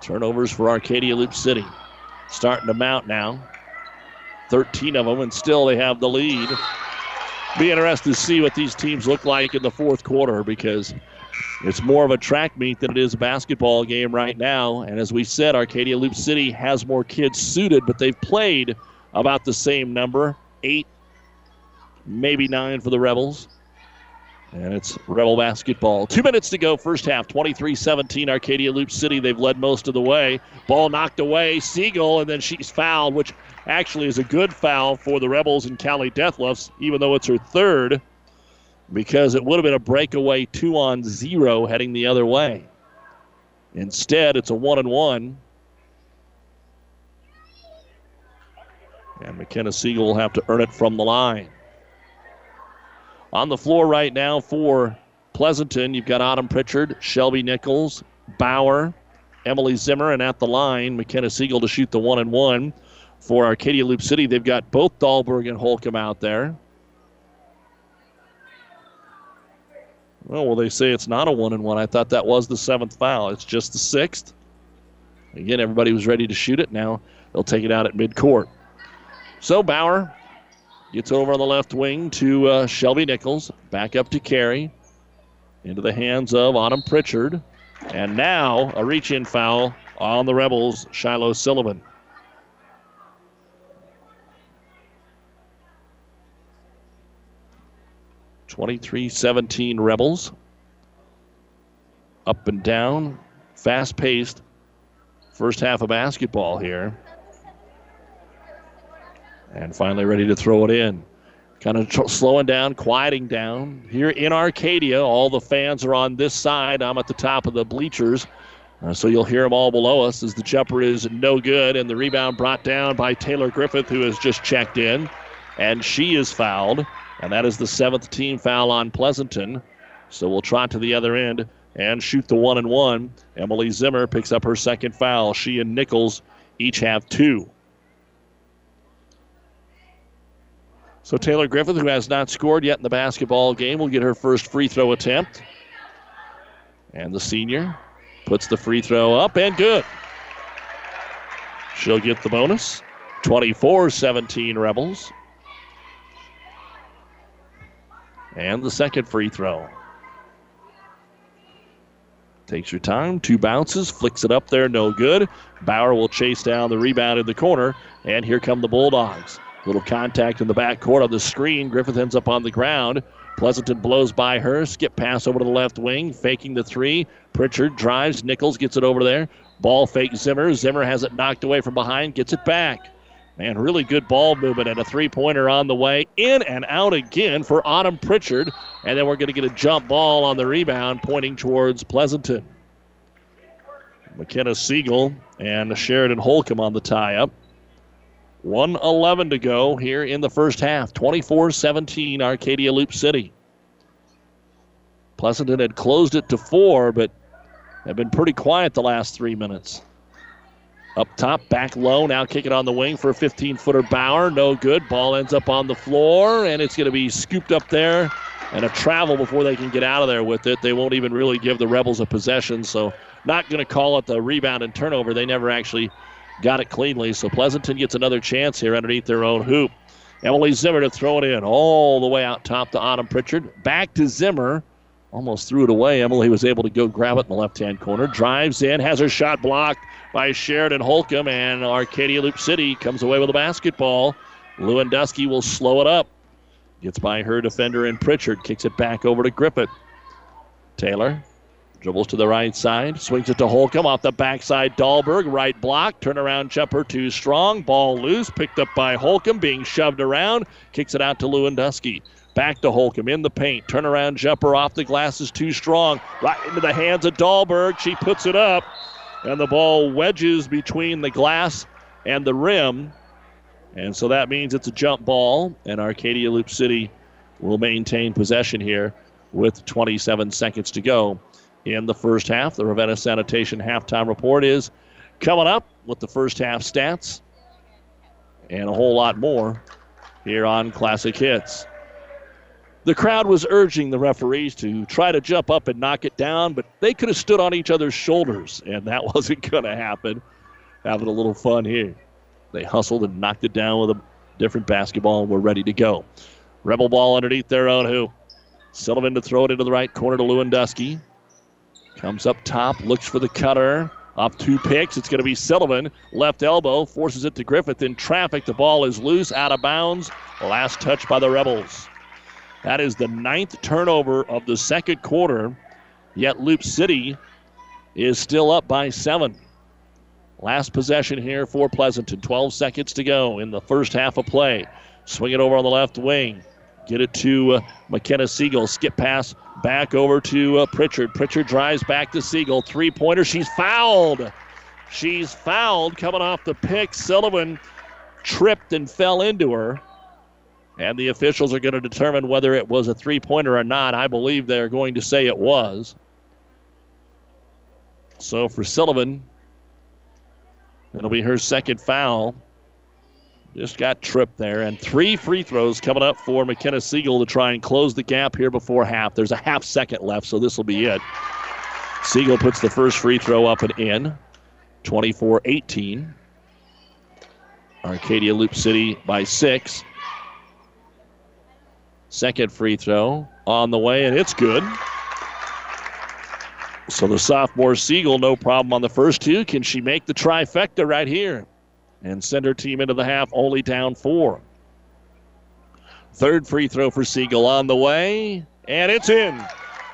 Turnovers for Arcadia Loup City. Starting to mount now. 13 of them, and still they have the lead. Be interested to see what these teams look like in the fourth quarter because it's more of a track meet than it is a basketball game right now. And as we said, Arcadia Loup City has more kids suited, but they've played about the same number eight, maybe nine for the Rebels. And it's Rebel basketball. Two minutes to go, first half, 23 17. Arcadia Loup City, they've led most of the way. Ball knocked away, Siegel, and then she's fouled, which actually is a good foul for the Rebels and Callie Detlefs, even though it's her third, because it would have been a breakaway two on zero heading the other way. Instead, it's a one and one. And McKenna Siegel will have to earn it from the line. On the floor right now for Pleasanton, you've got Autumn Pritchard, Shelby Nichols, Bauer, Emily Zimmer, and at the line, McKenna Siegel to shoot the one and one. For Arcadia Loup City, they've got both Dahlberg and Holcomb out there. Well, well, they say it's not a one and one. I thought that was the seventh foul. It's just the sixth. Again, everybody was ready to shoot it. Now they'll take it out at midcourt. So Bauer Gets over on the left wing to uh, Shelby Nichols. Back up to Carrie. Into the hands of Autumn Pritchard. And now a reach in foul on the Rebels, Shiloh Sullivan. Twenty-three seventeen Rebels. Up and down, fast paced. First half of basketball here. And finally ready to throw it in. Kind of tr- slowing down, quieting down. Here in Arcadia, all the fans are on this side. I'm at the top of the bleachers. Uh, so you'll hear them all below us as the jumper is no good. And the rebound brought down by Taylor Griffith, who has just checked in. And she is fouled. And that is the seventh team foul on Pleasanton. So we'll trot to the other end and shoot the one and one. Emily Zimmer picks up her second foul. She and Nichols each have two. So Taylor Griffith, who has not scored yet in the basketball game, will get her first free throw attempt. And the senior puts the free throw up and good. She'll get the bonus. 24 17 Rebels. And the second free throw. Takes her time, two bounces, flicks it up there, no good. Bauer will chase down the rebound in the corner, and here come the Bulldogs. Little contact in the backcourt on the screen. Griffith ends up on the ground. Pleasanton blows by her. Skip pass over to the left wing, faking the three. Pritchard drives. Nichols gets it over there. Ball fake Zimmer. Zimmer has it knocked away from behind, gets it back. Man, really good ball movement and a three pointer on the way. In and out again for Autumn Pritchard. And then we're going to get a jump ball on the rebound pointing towards Pleasanton. McKenna Siegel and Sheridan Holcomb on the tie up. 111 to go here in the first half. 24 17, Arcadia Loup City. Pleasanton had closed it to four, but have been pretty quiet the last three minutes. Up top, back low. Now kick it on the wing for a 15 footer Bauer. No good. Ball ends up on the floor, and it's going to be scooped up there and a travel before they can get out of there with it. They won't even really give the Rebels a possession, so not going to call it the rebound and turnover. They never actually got it cleanly. So Pleasanton gets another chance here underneath their own hoop. Emily Zimmer to throw it in all the way out top to Autumn Pritchard. Back to Zimmer. Almost threw it away. Emily was able to go grab it in the left hand corner. Drives in, has her shot blocked by Sheridan Holcomb, and Arcadia Loup City comes away with a basketball. Lewandowski will slow it up. Gets by her defender and Pritchard, kicks it back over to Griffith. Taylor dribbles to the right side, swings it to Holcomb off the backside. Dahlberg, right block, turnaround jumper too strong. Ball loose, picked up by Holcomb, being shoved around, kicks it out to Lewandowski. Back to Holcomb in the paint. Turnaround jumper off the glass is too strong. Right into the hands of Dahlberg. She puts it up, and the ball wedges between the glass and the rim. And so that means it's a jump ball, and Arcadia Loup City will maintain possession here with 27 seconds to go in the first half. The Ravenna Sanitation halftime report is coming up with the first half stats and a whole lot more here on Classic Hits. The crowd was urging the referees to try to jump up and knock it down, but they could have stood on each other's shoulders, and that *laughs* wasn't going to happen. Having a little fun here. They hustled and knocked it down with a different basketball, and we're ready to go. Rebel ball underneath their own hoop. Sullivan to throw it into the right corner to Lewandowski. Comes up top, looks for the cutter. Off two picks. It's going to be Sullivan. Left elbow, forces it to Griffith in traffic. The ball is loose, out of bounds. Last touch by the Rebels. That is the ninth turnover of the second quarter. Yet Loup City is still up by seven. Last possession here for Pleasanton. 12 seconds to go in the first half of play. Swing it over on the left wing. Get it to uh, McKenna Siegel. Skip pass back over to uh, Pritchard. Pritchard drives back to Siegel. Three pointer. She's fouled. She's fouled coming off the pick. Sullivan tripped and fell into her. And the officials are going to determine whether it was a three pointer or not. I believe they're going to say it was. So for Sullivan, it'll be her second foul. Just got tripped there. And three free throws coming up for McKenna Siegel to try and close the gap here before half. There's a half second left, so this will be it. Siegel puts the first free throw up and in. 24 18. Arcadia Loup City by six. Second free throw on the way, and it's good. So the sophomore Siegel, no problem on the first two. Can she make the trifecta right here and send her team into the half only down four? Third free throw for Siegel on the way, and it's in.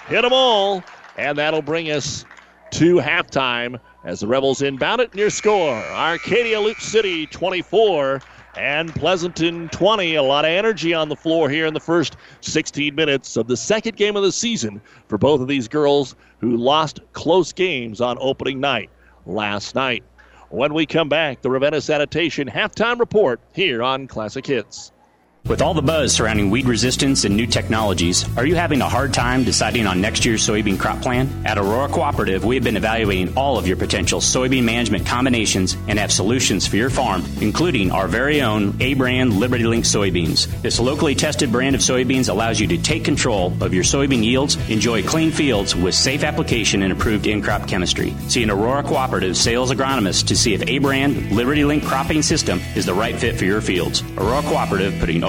Hit them all, and that'll bring us to halftime as the Rebels inbound it near score. Arcadia Loup City 24 and Pleasanton 20. A lot of energy on the floor here in the first 16 minutes of the second game of the season for both of these girls who lost close games on opening night last night. When we come back, the Ravenna Sanitation halftime report here on Classic Hits. With all the buzz surrounding weed resistance and new technologies, are you having a hard time deciding on next year's soybean crop plan? At Aurora Cooperative, we have been evaluating all of your potential soybean management combinations and have solutions for your farm, including our very own A brand Liberty Link soybeans. This locally tested brand of soybeans allows you to take control of your soybean yields, enjoy clean fields with safe application and approved in crop chemistry. See an Aurora Cooperative sales agronomist to see if A brand Liberty Link cropping system is the right fit for your fields. Aurora Cooperative putting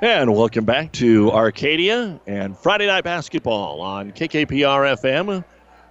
And welcome back to Arcadia and Friday Night Basketball on KKPR FM,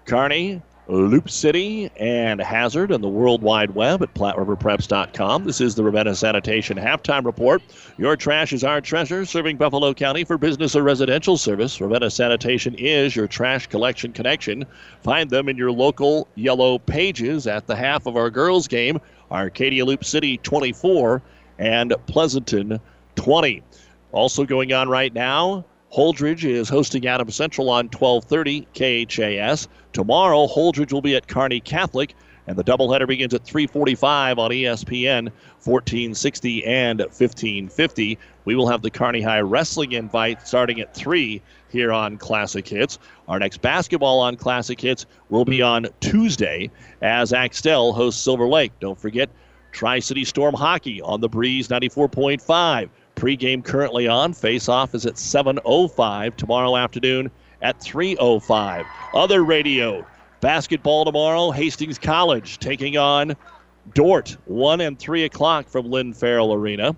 Kearney, Loup City, and Hazard and the World Wide Web at PlatteRiverPreps.com. This is the Ravenna Sanitation Halftime Report. Your trash is our treasure, serving Buffalo County for business or residential service. Ravenna Sanitation is your trash collection connection. Find them in your local yellow pages at the half of our girls' game. Arcadia Loup City 24 and Pleasanton 20. Also going on right now, Holdrege is hosting Adams Central on 1230 KHAS. Tomorrow, Holdrege will be at Kearney Catholic, and the doubleheader begins at 345 on ESPN 1460 and 1550. We will have the Kearney High Wrestling invite starting at 3 here on Classic Hits. Our next basketball on Classic Hits will be on Tuesday as Axtell hosts Silver Lake. Don't forget, Tri City Storm Hockey on the Breeze 94.5. Pregame currently on. Face-off is at 7.05 tomorrow afternoon at 3.05. Other radio. Basketball tomorrow. Hastings College taking on Dordt, 1 and 3 o'clock from Lynn Farrell Arena.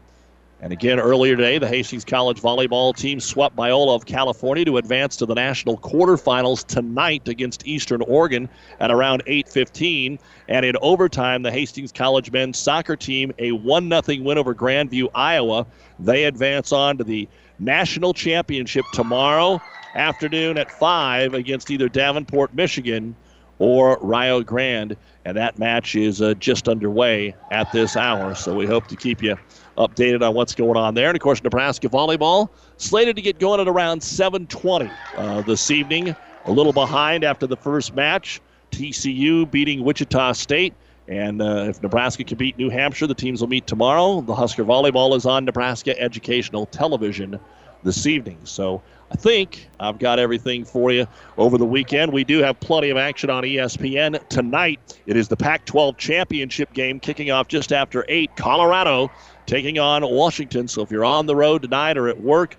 And again, earlier today, the Hastings College volleyball team swept Biola of California to advance to the national quarterfinals tonight against Eastern Oregon at around 8:15. And in overtime, the Hastings College men's soccer team a one 0 win over Grandview, Iowa. They advance on to the national championship tomorrow afternoon at five against either Davenport, Michigan, or Rio Grande. And that match is uh, just underway at this hour. So we hope to keep you updated on what's going on there. And of course, Nebraska volleyball slated to get going at around 7:20 uh, this evening. A little behind after the first match. TCU beating Wichita State. And uh, if Nebraska can beat New Hampshire, the teams will meet tomorrow. The Husker volleyball is on Nebraska Educational Television this evening. So I think I've got everything for you over the weekend. We do have plenty of action on ESPN tonight. It is the Pac 12 championship game kicking off just after 8. Colorado taking on Washington. So if you're on the road tonight or at work,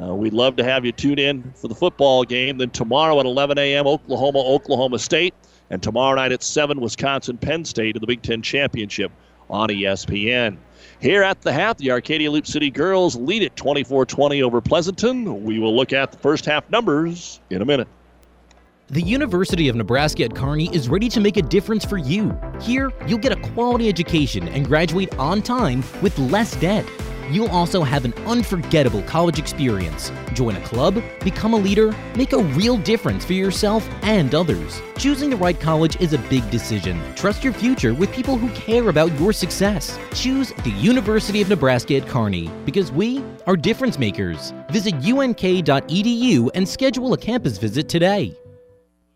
uh, we'd love to have you tune in for the football game. Then tomorrow at 11 a.m., Oklahoma, Oklahoma State. And tomorrow night at 7, Wisconsin, Penn State in the Big Ten Championship on ESPN. Here at the half, the Arcadia Loup City girls lead it 24 20 over Pleasanton. We will look at the first half numbers in a minute. The University of Nebraska at Kearney is ready to make a difference for you. Here, you'll get a quality education and graduate on time with less debt. You'll also have an unforgettable college experience. Join a club, become a leader, make a real difference for yourself and others. Choosing the right college is a big decision. Trust your future with people who care about your success. Choose the University of Nebraska at Kearney because we are difference makers. Visit unk.edu and schedule a campus visit today.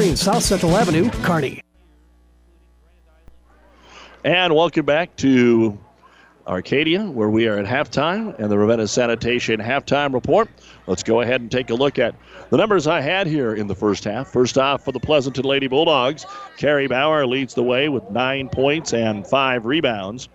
South Central Avenue, Kearney. And welcome back to Arcadia, where we are at halftime and the Ravenna Sanitation halftime report. Let's go ahead and take a look at the numbers I had here in the first half. First off, for the Pleasanton Lady Bulldogs, Carrie Bauer leads the way with nine points and five rebounds.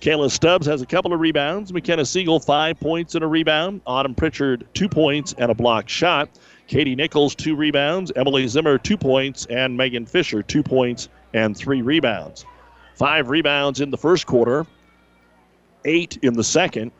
Kayla Stubbs has a couple of rebounds. McKenna Siegel, five points and a rebound. Autumn Pritchard, two points and a block shot. Katie Nichols, two rebounds. Emily Zimmer, two points. And Megan Fisher, two points and three rebounds. Five rebounds in the first quarter, eight in the second.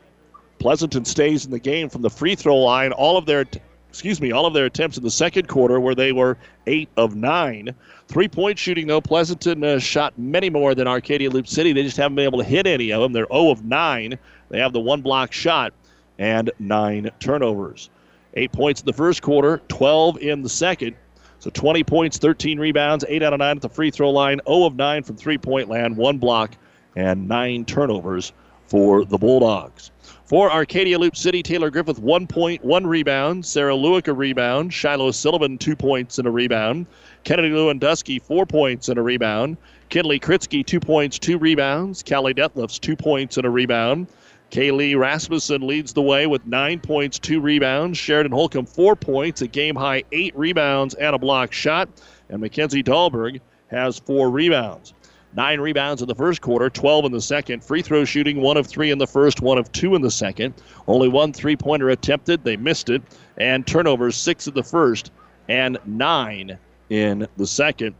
Pleasanton stays in the game from the free throw line. All of their, excuse me, all of their attempts in the second quarter where they were eight of nine. Three point shooting, though, Pleasanton uh, shot many more than Arcadia Loup City. They just haven't been able to hit any of them. They're 0 of 9. They have the one block shot and nine turnovers. Eight points in the first quarter, 12 in the second. So 20 points, 13 rebounds, 8 out of 9 at the free throw line, 0 of 9 from three point land, one block, and nine turnovers for the Bulldogs. For Arcadia Loup City, Taylor Griffith, one point, one rebound. Sarah Lewick, a rebound. Shiloh Sullivan, two points and a rebound. Kennedy Lewandowski, four points and a rebound. Kinley Kritzky, two points, two rebounds. Callie Detlefs, two points and a rebound. Kaylee Rasmussen leads the way with nine points, two rebounds. Sheridan Holcomb, four points, a game high eight rebounds and a block shot. And Mackenzie Dahlberg has four rebounds. Nine rebounds in the first quarter, 12 in the second. Free throw shooting, one of three in the first, one of two in the second. Only one three pointer attempted. They missed it. And turnovers, six in the first and nine in the second.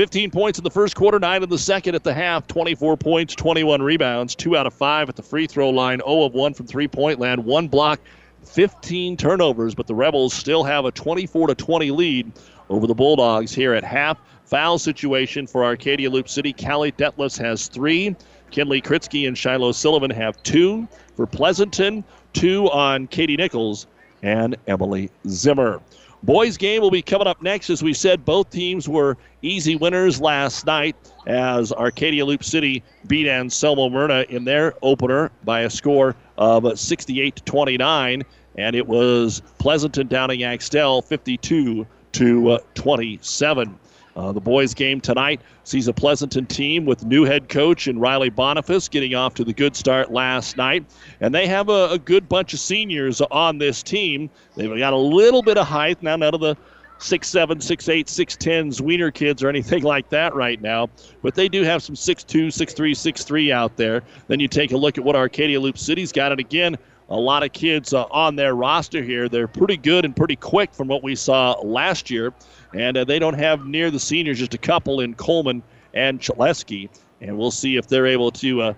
15 points in the first quarter, 9 in the second at the half, 24 points, 21 rebounds, 2 out of 5 at the free throw line, 0 of 1 from three point land, 1 block, 15 turnovers, but the Rebels still have a 24 to 20 lead over the Bulldogs here at half. Foul situation for Arcadia Loup City. Callie Detlefs has three. Kinley Kritzky and Shiloh Sullivan have two. For Pleasanton, two on Katie Nichols and Emily Zimmer. Boys game will be coming up next. As we said, both teams were easy winners last night as Arcadia Loup City beat Anselmo Merna in their opener by a score of 68 to 29. And it was Pleasanton downing Axtell 52 to 27. Uh, the boys' game tonight sees a Pleasanton team with new head coach and Riley Boniface getting off to the good start last night. And they have a, a good bunch of seniors on this team. They've got a little bit of height. Now, none of the six seven, six eight, six tens wiener kids or anything *laughs* like that right now. But they do have some six two, six three, six three out there. Then you take a look at what Arcadia Loup City's got, and again, a lot of kids uh, on their roster here. They're pretty good and pretty quick from what we saw last year. And uh, they don't have near the seniors, just a couple in Coleman and Chaleski. And we'll see if they're able to uh,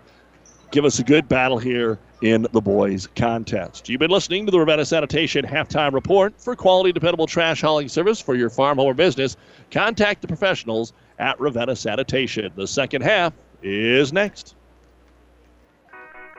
give us a good battle here in the boys' contest. You've been listening to the Ravenna Sanitation halftime report. For quality, dependable trash hauling service for your farm, home, or business, contact the professionals at Ravenna Sanitation. The second half is next.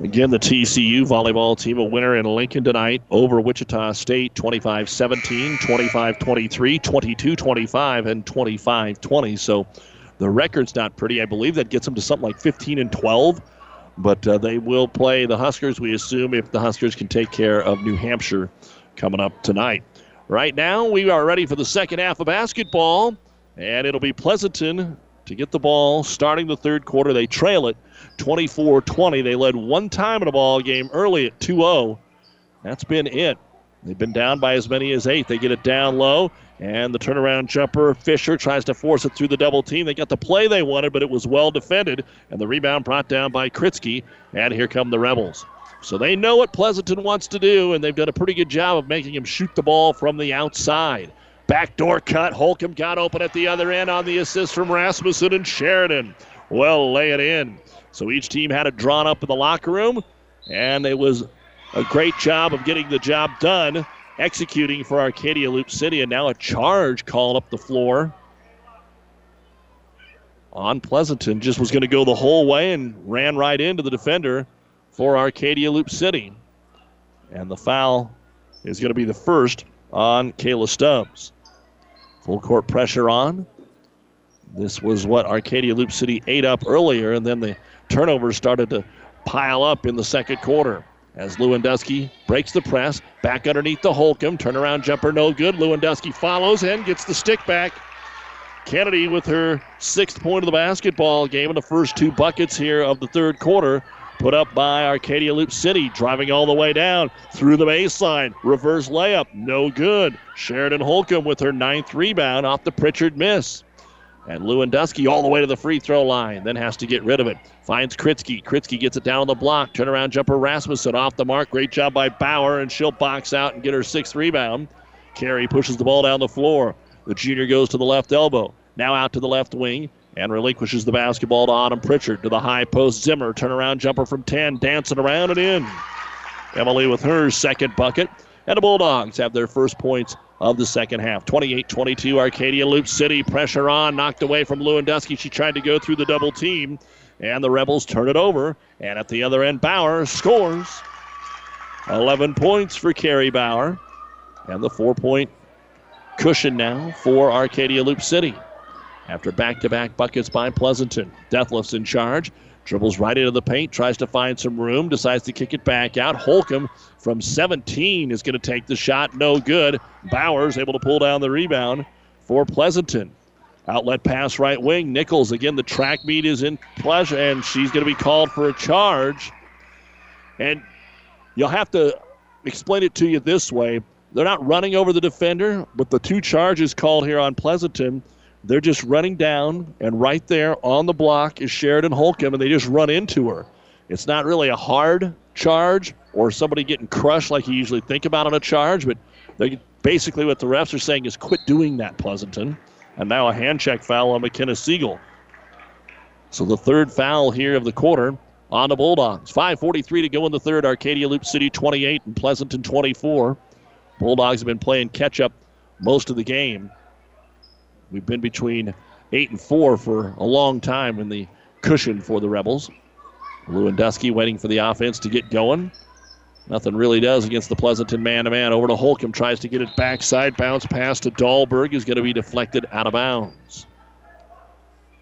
Again, the TCU volleyball team a winner in Lincoln tonight over Wichita State 25 17, 25 23, 22 25, and 25 20. So the record's not pretty. I believe that gets them to something like 15 and 12. But uh, they will play the Huskers, we assume, if the Huskers can take care of New Hampshire coming up tonight. Right now, we are ready for the second half of basketball, and it'll be Pleasanton to get the ball starting the third quarter. They trail it 24 20. They led one time in a ball game early at 2 0. That's been it. They've been down by as many as eight. They get it down low, and the turnaround jumper, Fisher, tries to force it through the double team. They got the play they wanted, but it was well defended, and the rebound brought down by Kritzky. And here come the Rebels. So they know what Pleasanton wants to do, and they've done a pretty good job of making him shoot the ball from the outside. Backdoor cut. Holcomb got open at the other end on the assist from Rasmussen and Sheridan. Well, lay it in. So each team had it drawn up in the locker room, and it was a great job of getting the job done, executing for Arcadia Loup City, and now a charge called up the floor on Pleasanton. Just was going to go the whole way and ran right into the defender for Arcadia Loup City. And the foul is going to be the first on Kayla Stubbs. Full court pressure on. This was what Arcadia Loup City ate up earlier, and then the turnovers started to pile up in the second quarter. As Lewandowski breaks the press, back underneath the Holcomb, turnaround jumper no good. Lewandowski follows and gets the stick back. Kennedy with her sixth point of the basketball game in the first two buckets here of the third quarter. Put up by Arcadia Loup City, driving all the way down through the baseline. Reverse layup, no good. Sheridan Holcomb with her ninth rebound off the Pritchard miss. And Lewandowski all the way to the free throw line, then has to get rid of it. Finds Kritzky. Kritzky gets it down on the block. Turnaround jumper Rasmussen off the mark. Great job by Bauer, and she'll box out and get her sixth rebound. Carrie pushes the ball down the floor. The junior goes to the left elbow. Now out to the left wing and relinquishes the basketball to Autumn Pritchard to the high post. Zimmer turnaround jumper from 10, dancing around and in. Emily with her second bucket. And the Bulldogs have their first points of the second half. 28 22, Arcadia Loup City. Pressure on, knocked away from Lewandowski. She tried to go through the double team, and the Rebels turn it over. And at the other end, Bauer scores 11 points for Carrie Bauer. And the four point cushion now for Arcadia Loup City. After back to back buckets by Pleasanton, Detlefs in charge. Dribbles right into the paint, tries to find some room, decides to kick it back out. Holcomb from 17 is going to take the shot. No good. Bauer's able to pull down the rebound for Pleasanton. Outlet pass right wing. Nichols again. The track meet is in pleasure, and she's going to be called for a charge. And you'll have to explain it to you this way. They're not running over the defender, but the two charges called here on Pleasanton they're just running down, and right there on the block is Sheridan Holcomb, and they just run into her. It's not really a hard charge or somebody getting crushed like you usually think about on a charge, but they, basically what the refs are saying is quit doing that, Pleasanton. And now a hand check foul on McKenna Siegel. So the third foul here of the quarter on the Bulldogs. 5.43 to go in the third. Arcadia Loup City 28 and Pleasanton 24. Bulldogs have been playing catch up most of the game. We've been between eight and four for a long time in the cushion for the Rebels. Lewandowski waiting for the offense to get going. Nothing really does against the Pleasanton man to man. Over to Holcomb, tries to get it backside. Bounce pass to Dahlberg is going to be deflected out of bounds.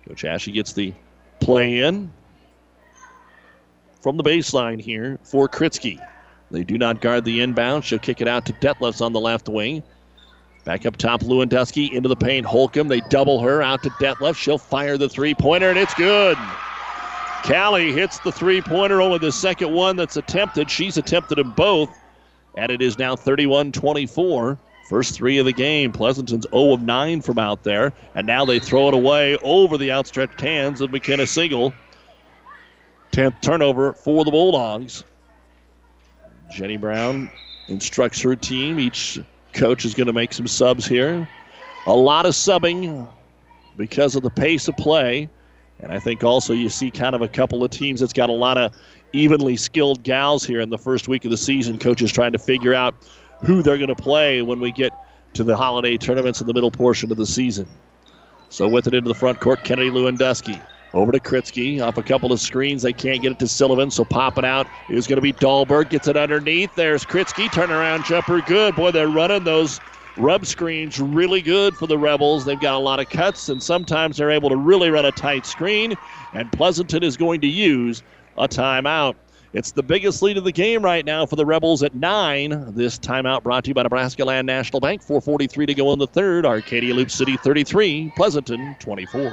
Coach Ashe gets the play in from the baseline here for Kritzky. They do not guard the inbound. She'll kick it out to Detlefs on the left wing. Back up top, Lewandowski into the paint. Holcomb, they double her out to Detlef. She'll fire the three pointer, and it's good. Callie hits the three pointer, only the second one that's attempted. She's attempted them both, and it is now 31 24. First three of the game. Pleasanton's 0 of 9 from out there, and now they throw it away over the outstretched hands of McKenna Siegel. 10th turnover for the Bulldogs. Jenny Brown instructs her team. Each Coach is going to make some subs here. A lot of subbing because of the pace of play. And I think also you see kind of a couple of teams that's got a lot of evenly skilled gals here in the first week of the season. Coaches trying to figure out who they're going to play when we get to the holiday tournaments in the middle portion of the season. So with it into the front court, Kennedy Lewandowski. Over to Kritzky. Off a couple of screens. They can't get it to Sullivan, so pop it out. Is going to be Dahlberg. Gets it underneath. There's Kritzky. Turnaround jumper. Good. Boy, they're running those rub screens really good for the Rebels. They've got a lot of cuts, and sometimes they're able to really run a tight screen. And Pleasanton is going to use a timeout. It's the biggest lead of the game right now for the Rebels at nine. This timeout brought to you by Nebraska Land National Bank. 4:43 to go in the third. Arcadia Loup City 33, Pleasanton 24.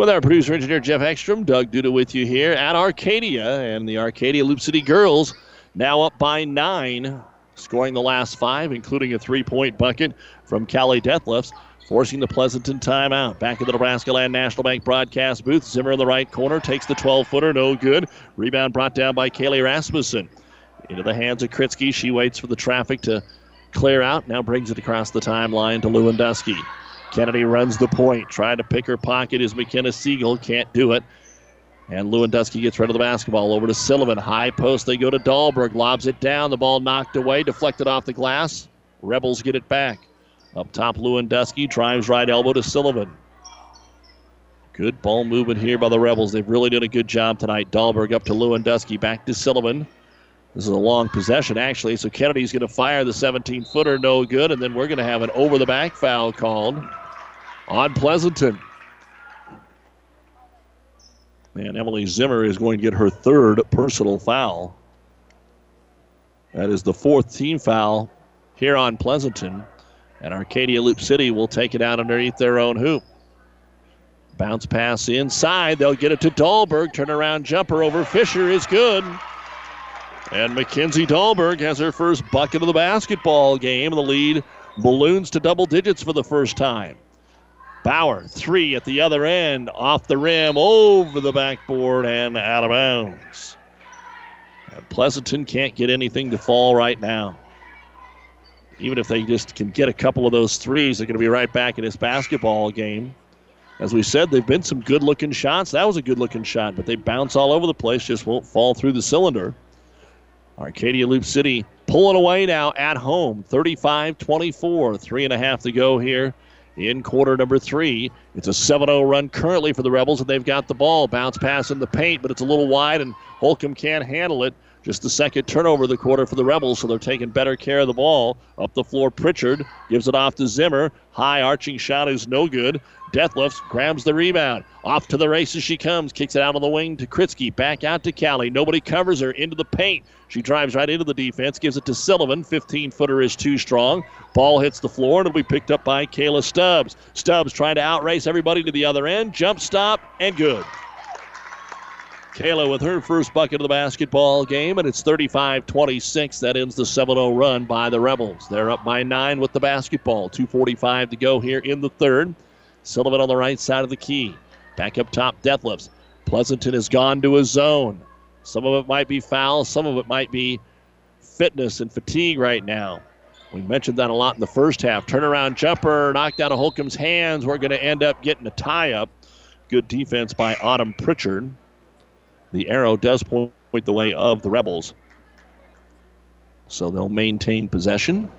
With our producer engineer Jeff Ekstrom, Doug Duda with you here at Arcadia, and the Arcadia Loup City girls now up by nine, scoring the last five, including a three point bucket from Callie Detlefs, forcing the Pleasanton timeout. Back in the Nebraska Land National Bank broadcast booth, Zimmer in the right corner takes the 12 footer, no good. Rebound brought down by Kaylee Rasmussen. Into the hands of Kritzky. She waits for the traffic to clear out, now brings it across the timeline to Lewandowski. Kennedy runs the point, trying to pick her pocket is McKenna Siegel. Can't do it. And Lewandowski gets rid of the basketball over to Sullivan. High post, they go to Dahlberg. Lobs it down. The ball knocked away, deflected off the glass. Rebels get it back. Up top, Lewandowski drives right elbow to Sullivan. Good ball movement here by the Rebels. They've really done a good job tonight. Dahlberg up to Lewandowski, back to Sullivan. This is a long possession, actually. So Kennedy's going to fire the 17 footer, no good. And then we're going to have an over the back foul called on Pleasanton. And Emily Zimmer is going to get her third personal foul. That is the fourth team foul here on Pleasanton. And Arcadia Loup City will take it out underneath their own hoop. Bounce pass inside. They'll get it to Dahlberg. Turnaround jumper over Fisher is good. And Mackenzie Dahlberg has her first bucket of the basketball game. The lead balloons to double digits for the first time. Bauer, three at the other end, off the rim, over the backboard, and out of bounds. And Pleasanton can't get anything to fall right now. Even if they just can get a couple of those threes, they're going to be right back in this basketball game. As we said, they've been some good looking shots. That was a good looking shot, but they bounce all over the place, just won't fall through the cylinder. Arcadia Loup City pulling away now at home, 35 24. Three and a half to go here in quarter number three. It's a 7 0 run currently for the Rebels, and they've got the ball. Bounce pass in the paint, but it's a little wide, and Holcomb can't handle it. Just the second turnover of the quarter for the Rebels, so they're taking better care of the ball. Up the floor, Pritchard gives it off to Zimmer. High arching shot is no good. Detlefs grabs the rebound. Off to the races she comes. Kicks it out on the wing to Kritzky. Back out to Callie. Nobody covers her. Into the paint. She drives right into the defense. Gives it to Sullivan. 15 footer is too strong. Ball hits the floor and it'll be picked up by Kayla Stubbs. Stubbs trying to outrace everybody to the other end. Jump stop and good. Kayla with her first bucket of the basketball game, and it's 35 26. That ends the 7 0 run by the Rebels. They're up by nine with the basketball. 2.45 to go here in the third. Sullivan on the right side of the key. Back up top, Detlefs. Pleasanton has gone to a zone. Some of it might be foul, some of it might be fitness and fatigue right now. We mentioned that a lot in the first half. Turnaround jumper knocked out of Holcomb's hands. We're going to end up getting a tie up. Good defense by Autumn Pritchard. The arrow does point the way of the Rebels. So they'll maintain possession.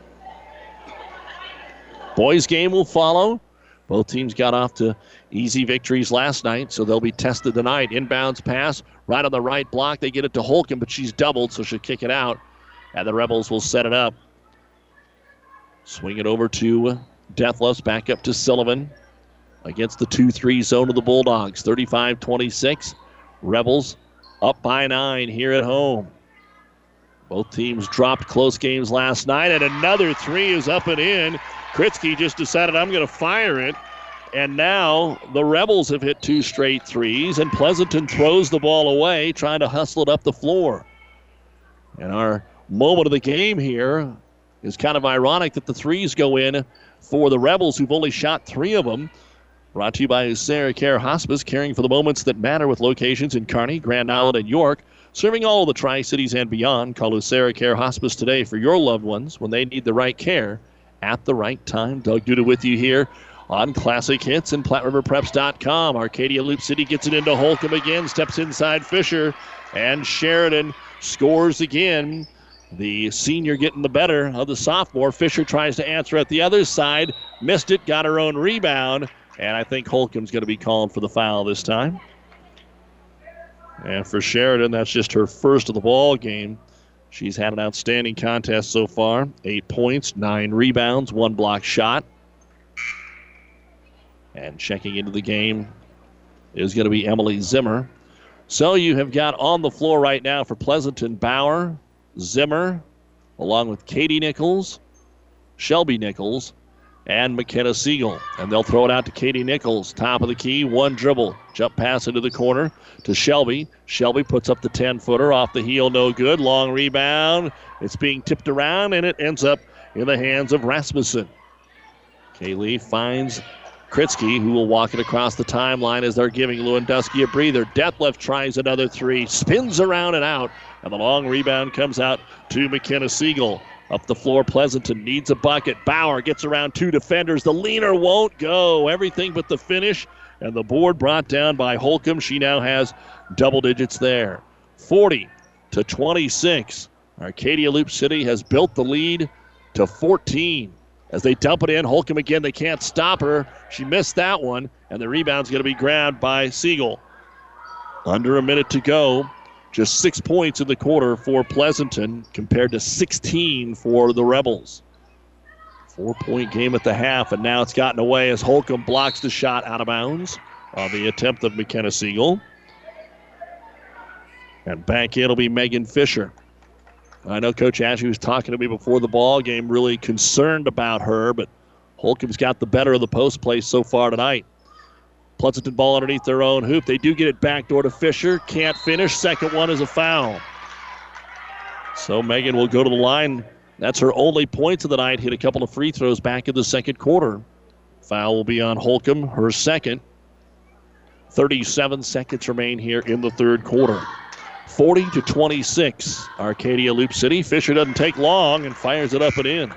Boys' game will follow. Both teams got off to easy victories last night, so they'll be tested tonight. Inbounds pass right on the right block. They get it to Holcomb, but she's doubled, so she'll kick it out. And the Rebels will set it up. Swing it over to Detlefs, back up to Sullivan against the 2 3 zone of the Bulldogs. 35 26. Rebels up by nine here at home. Both teams dropped close games last night, and another three is up and in. Kritzky just decided I'm going to fire it. And now the Rebels have hit two straight threes, and Pleasanton throws the ball away, trying to hustle it up the floor. And our moment of the game here is kind of ironic that the threes go in for the Rebels, who've only shot three of them. Brought to you by Sarah Care Hospice, caring for the moments that matter with locations in Kearney, Grand Island, and York. Serving all the Tri Cities and beyond, call Sarah Care Hospice today for your loved ones when they need the right care at the right time. Doug Duda with you here on Classic Hits and PlatteRiverPreps.com. Arcadia Loup City gets it into Holcomb again, steps inside Fisher, and Sheridan scores again. The senior getting the better of the sophomore. Fisher tries to answer at the other side, missed it, got her own rebound, and I think Holcomb's going to be calling for the foul this time. And for Sheridan, that's just her first of the ball game. She's had an outstanding contest so far. Eight points, nine rebounds, one block shot. And checking into the game is going to be Emily Zimmer. So you have got on the floor right now for Pleasanton Bauer, Zimmer, along with Katie Nichols, Shelby Nichols, and McKenna Siegel. And they'll throw it out to Katie Nichols, top of the key, one dribble, jump pass into the corner to Shelby. Shelby puts up the 10 footer off the heel, no good. Long rebound. It's being tipped around, and it ends up in the hands of Rasmussen. Kaylee finds Kritzky, who will walk it across the timeline as they're giving Lewandowski a breather. Detlefs tries another three, spins around and out, and the long rebound comes out to McKenna Siegel. Up the floor, Pleasanton needs a bucket. Bauer gets around two defenders. The leaner won't go. Everything but the finish. And the board brought down by Holcomb. She now has double digits there. 40 to 26. Arcadia Loup City has built the lead to 14. As they dump it in, Holcomb again, they can't stop her. She missed that one, and the rebound's going to be grabbed by Siegel. Under a minute to go. Just six points in the quarter for Pleasanton compared to 16 for the Rebels. Four point game at the half, and now it's gotten away as Holcomb blocks the shot out of bounds on the attempt of McKenna Siegel. And back in will be Megan Fisher. I know Coach Ashley was talking to me before the ball game, really concerned about her, but Holcomb's got the better of the post play so far tonight. Pleasanton ball underneath their own hoop. They do get it back door to Fisher. Can't finish. Second one is a foul. So Megan will go to the line. That's her only points of the night. Hit a couple of free throws back in the second quarter. Foul will be on Holcomb, her second. 37 seconds remain here in the third quarter. 40 to 26. Arcadia Loup City. Fisher doesn't take long and fires it up and in.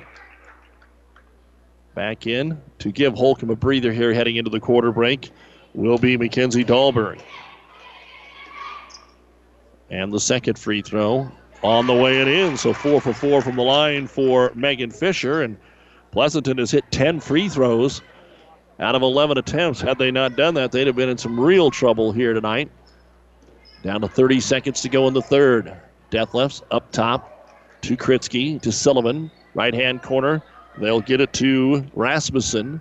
Back in to give Holcomb a breather here heading into the quarter break will be Mackenzie Dahlberg. And the second free throw on the way it in. So four for four from the line for Megan Fisher. And Pleasanton has hit 10 free throws out of 11 attempts. Had they not done that, they'd have been in some real trouble here tonight. Down to 30 seconds to go in the third. Detlefs up top to Kritzky, to Sullivan. Right hand corner. They'll get it to Rasmussen.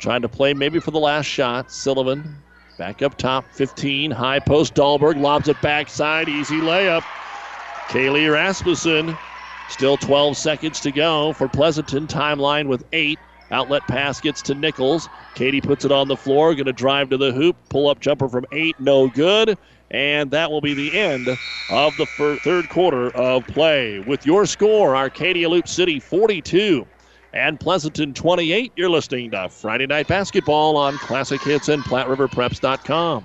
Trying to play maybe for the last shot. Sullivan back up top, 15. High post. Dahlberg lobs it backside. Easy layup. Kaylee Rasmussen. Still 12 seconds to go for Pleasanton. Timeline with eight. Outlet pass gets to Nichols. Katie puts it on the floor. Going to drive to the hoop. Pull up jumper from eight. No good. And that will be the end of the third quarter of play. With your score, Arcadia Loup City 42 and Pleasanton 28. You're listening to Friday Night Basketball on Classic Hits and PlatteRiverPreps.com.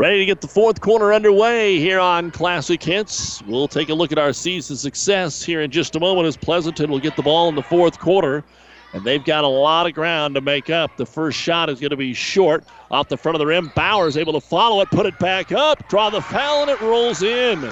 Ready to get the fourth quarter underway here on Classic Hits. We'll take a look at our season success here in just a moment as Pleasanton will get the ball in the fourth quarter. And they've got a lot of ground to make up. The first shot is going to be short off the front of the rim. Bauer's able to follow it, put it back up, draw the foul, and it rolls in.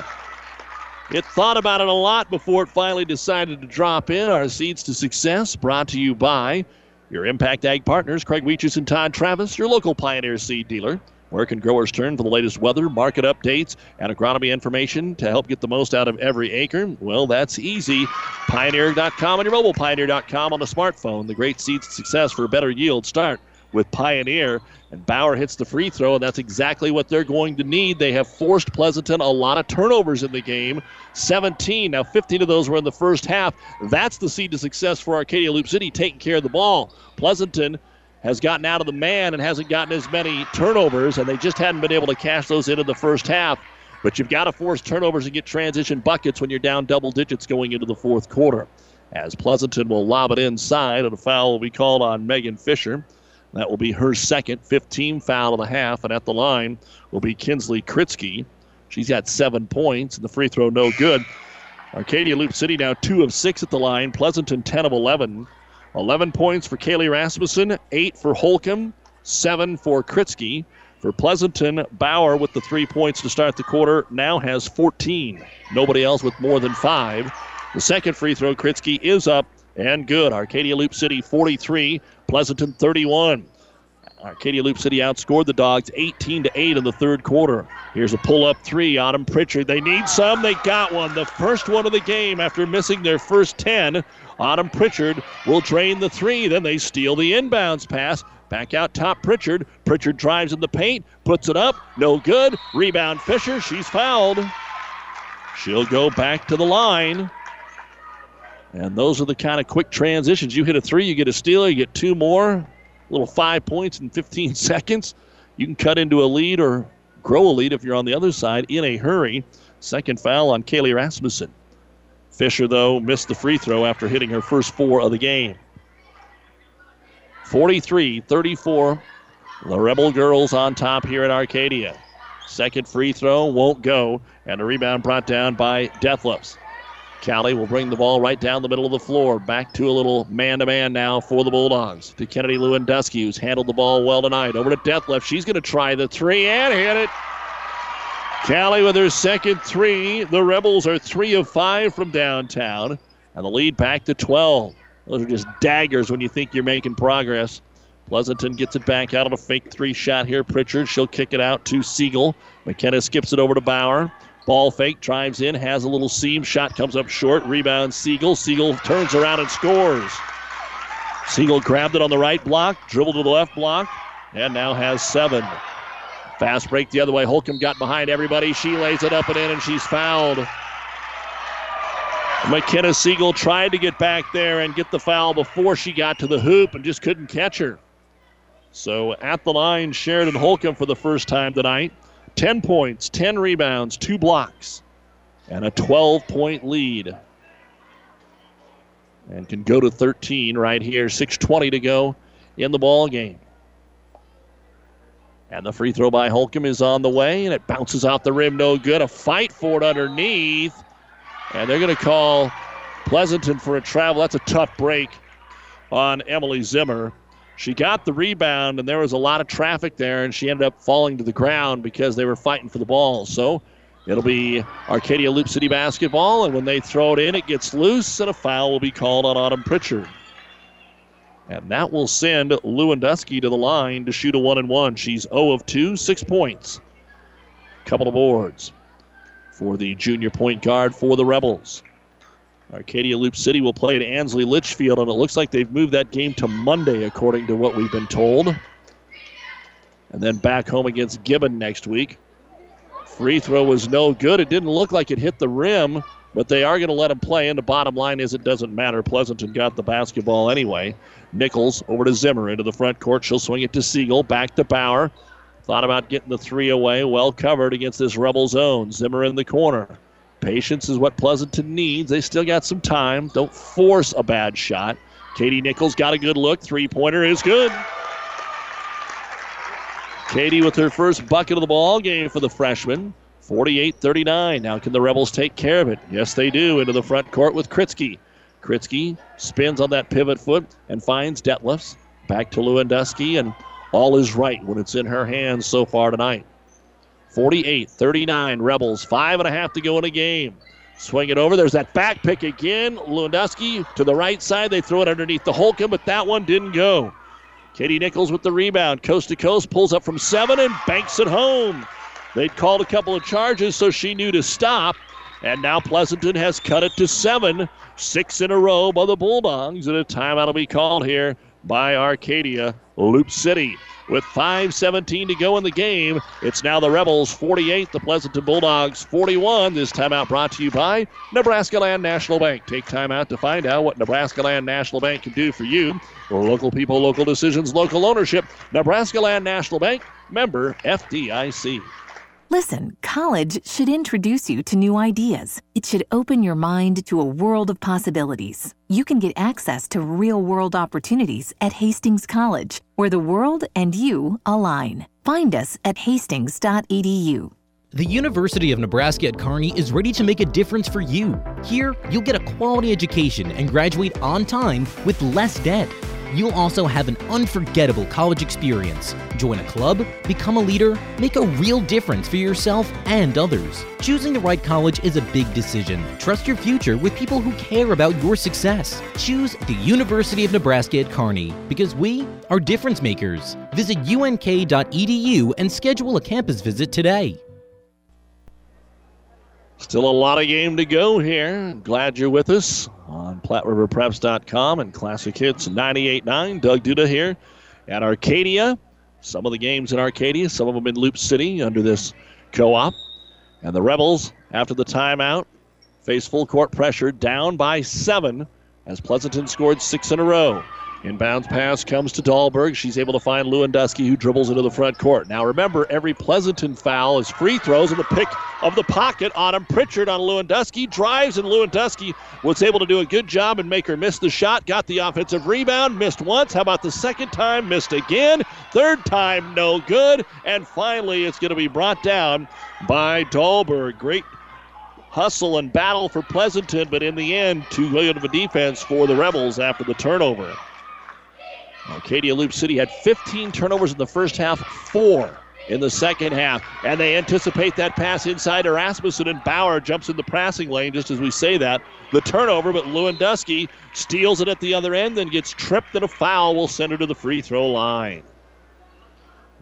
It thought about it a lot before it finally decided to drop in. Our seeds to success brought to you by your Impact Ag partners, Craig Weeches and Todd Travis, your local Pioneer seed dealer. Where can growers turn for the latest weather, market updates, and agronomy information to help get the most out of every acre? Well, that's easy. Pioneer.com on your mobile, Pioneer.com on the smartphone. The great seeds of success for a better yield start with Pioneer. And Bauer hits the free throw, and that's exactly what they're going to need. They have forced Pleasanton a lot of turnovers in the game 17. Now, 15 of those were in the first half. That's the seed to success for Arcadia Loup City, taking care of the ball. Pleasanton has gotten out of the man and hasn't gotten as many turnovers, and they just hadn't been able to cash those in in the first half. But you've got to force turnovers and get transition buckets when you're down double digits going into the fourth quarter. As Pleasanton will lob it inside, and a foul will be called on Megan Fisher. That will be her second, 15 foul of the half, and at the line will be Kinsley Kritzky. She's got seven points, and the free throw no good. Arcadia Loup City now two of six at the line. Pleasanton 10 of 11. 11 points for Kaylee Rasmussen, 8 for Holcomb, 7 for Kritzky. For Pleasanton, Bauer with the three points to start the quarter now has 14. Nobody else with more than five. The second free throw, Kritzky is up and good. Arcadia Loup City 43, Pleasanton 31. Arcadia Loup City outscored the Dogs 18 to 8 in the third quarter. Here's a pull up three. Autumn Pritchard. They need some. They got one. The first one of the game after missing their first 10. Autumn Pritchard will drain the three. Then they steal the inbounds pass. Back out top Pritchard. Pritchard drives in the paint, puts it up. No good. Rebound Fisher. She's fouled. She'll go back to the line. And those are the kind of quick transitions. You hit a three, you get a steal, you get two more little five points in 15 *laughs* seconds. You can cut into a lead or grow a lead if you're on the other side in a hurry. Second foul on Kaylee Rasmussen. Fisher, though, missed the free throw after hitting her first four of the game. 43 34. The Rebel girls on top here at Arcadia. Second free throw won't go, and a rebound brought down by Detlefs. Callie will bring the ball right down the middle of the floor. Back to a little man to man now for the Bulldogs. To Kennedy Lewandowski, who's handled the ball well tonight. Over to Detlefs. She's going to try the three and hit it. Callie with her second three. The Rebels are three of five from downtown, and the lead back to 12. Those are just daggers when you think you're making progress. Pleasanton gets it back out of a fake three shot here. Pritchard, she'll kick it out to Siegel. McKenna skips it over to Bauer. Ball fake, drives in, has a little seam. Shot comes up short. Rebound Siegel. Siegel turns around and scores. Siegel grabbed it on the right block, dribbled to the left block, and now has seven. Fast break the other way. Holcomb got behind everybody. She lays it up and in, and she's fouled. McKenna Siegel tried to get back there and get the foul before she got to the hoop and just couldn't catch her. So at the line, Sheridan Holcomb for the first time tonight. 10 points, 10 rebounds, two blocks, and a 12 point lead. And can go to 13 right here. 6.20 to go in the ball game. And the free throw by Holcomb is on the way, and it bounces off the rim. No good. A fight for it underneath. And they're going to call Pleasanton for a travel. That's a tough break on Emily Zimmer. She got the rebound, and there was a lot of traffic there, and she ended up falling to the ground because they were fighting for the ball. So it'll be Arcadia Loup City basketball, and when they throw it in, it gets loose, and a foul will be called on Autumn Pritchard. And that will send Lewandowski to the line to shoot a one and one. She's 0 of 2, six points. Couple of boards for the junior point guard for the Rebels. Arcadia Loup City will play at Ansley Litchfield, and it looks like they've moved that game to Monday, according to what we've been told. And then back home against Gibbon next week. Free throw was no good. It didn't look like it hit the rim, but they are going to let him play. And the bottom line is it doesn't matter. Pleasanton got the basketball anyway. Nichols over to Zimmer into the front court. She'll swing it to Siegel. Back to Bauer. Thought about getting the three away. Well covered against this Rebel zone. Zimmer in the corner. Patience is what Pleasanton needs. They still got some time. Don't force a bad shot. Katie Nichols got a good look. Three pointer is good. Katie with her first bucket of the ball game for the freshman. 48 39. Now, can the Rebels take care of it? Yes, they do. Into the front court with Kritzky. Kritzky spins on that pivot foot and finds Detlefs. Back to Lewandowski, and all is right when it's in her hands so far tonight. 48 39. Rebels, five and a half to go in a game. Swing it over. There's that back pick again. Lewandowski to the right side. They throw it underneath the Holcomb, but that one didn't go. Katie Nichols with the rebound. Coast to coast, pulls up from seven and banks it home. They'd called a couple of charges, so she knew to stop. And now Pleasanton has cut it to seven, six in a row by the Bulldogs. And a timeout will be called here by Arcadia Loup City. With 5.17 to go in the game, it's now the Rebels 48, the Pleasanton Bulldogs 41. This timeout brought to you by Nebraska Land National Bank. Take time out to find out what Nebraska Land National Bank can do for you. Local people, local decisions, local ownership. Nebraska Land National Bank, member FDIC. Listen, college should introduce you to new ideas. It should open your mind to a world of possibilities. You can get access to real world opportunities at Hastings College, where the world and you align. Find us at hastings.edu. The University of Nebraska at Kearney is ready to make a difference for you. Here, you'll get a quality education and graduate on time with less debt. You'll also have an unforgettable college experience. Join a club, become a leader, make a real difference for yourself and others. Choosing the right college is a big decision. Trust your future with people who care about your success. Choose the University of Nebraska at Kearney because we are difference makers. Visit unk.edu and schedule a campus visit today. Still a lot of game to go here. Glad you're with us on PlatteRiverPreps.com and Classic Hits 98.9. Doug Duda here at Arcadia. Some of the games in Arcadia, some of them in Loup City under this co-op. And the Rebels, after the timeout, face full court pressure, down by seven as Pleasanton scored six in a row. Inbounds pass comes to Dahlberg. She's able to find Lewandowski, who dribbles into the front court. Now remember, every Pleasanton foul is free throws, and the pick of the pocket him. Pritchard on Lewandowski drives, and Lewandowski was able to do a good job and make her miss the shot. Got the offensive rebound, missed once. How about the second time? Missed again. Third time, no good. And finally, it's going to be brought down by Dahlberg. Great hustle and battle for Pleasanton, but in the end, too good of a defense for the Rebels after the turnover. Arcadia Loup City had 15 turnovers in the first half, four in the second half. And they anticipate that pass inside to Rasmussen, and Bauer jumps in the passing lane just as we say that. The turnover, but Lewandowski steals it at the other end, then gets tripped, and a foul will send her to the free throw line.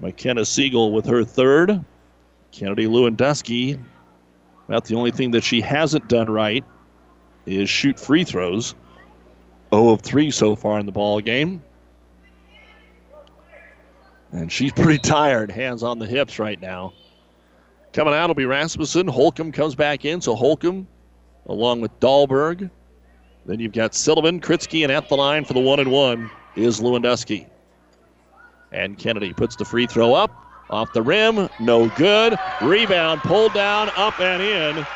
McKenna Siegel with her third. Kennedy Lewandowski, about the only thing that she hasn't done right is shoot free throws. 0 of 3 so far in the ball game. And she's *laughs* pretty tired, hands on the hips right now. Coming out will be Rasmussen. Holcomb comes back in, so Holcomb along with Dahlberg. Then you've got Sullivan, Kritzky, and at the line for the one and one is Lewandowski. And Kennedy puts the free throw up. Off the rim, no good. Rebound pulled down, up and in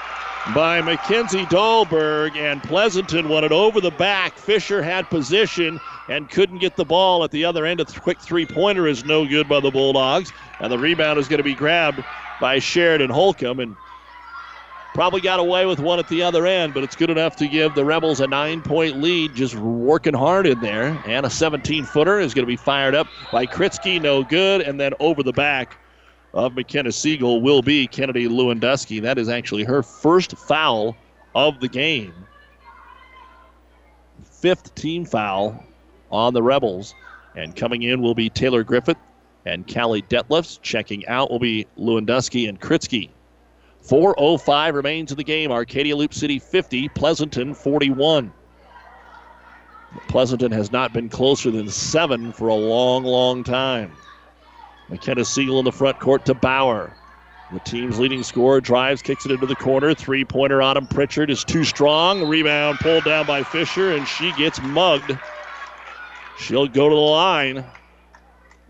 by Mackenzie Dahlberg, and Pleasanton won it over the back. Fisher had position and couldn't get the ball at the other end. A quick three pointer is no good by the Bulldogs, and the rebound is going to be grabbed by Sheridan Holcomb, and probably got away with one at the other end, but it's good enough to give the Rebels a nine point lead, just working hard in there. And a 17 footer is going to be fired up by Kritzky, no good, and then over the back of McKenna Siegel will be Kennedy Lewandowski. That is actually her first foul of the game. Fifth team foul on the Rebels. And coming in will be Taylor Griffith and Callie Detlefs. Checking out will be Lewandowski and Kritzky. 4.05 remains in the game. Arcadia Loup City 50, Pleasanton 41. Pleasanton has not been closer than seven for a long, long time. McKenna Siegel in the front court to Bauer. The team's leading scorer drives, kicks it into the corner. Three pointer him. Pritchard is too strong. Rebound pulled down by Fisher, and she gets mugged. She'll go to the line.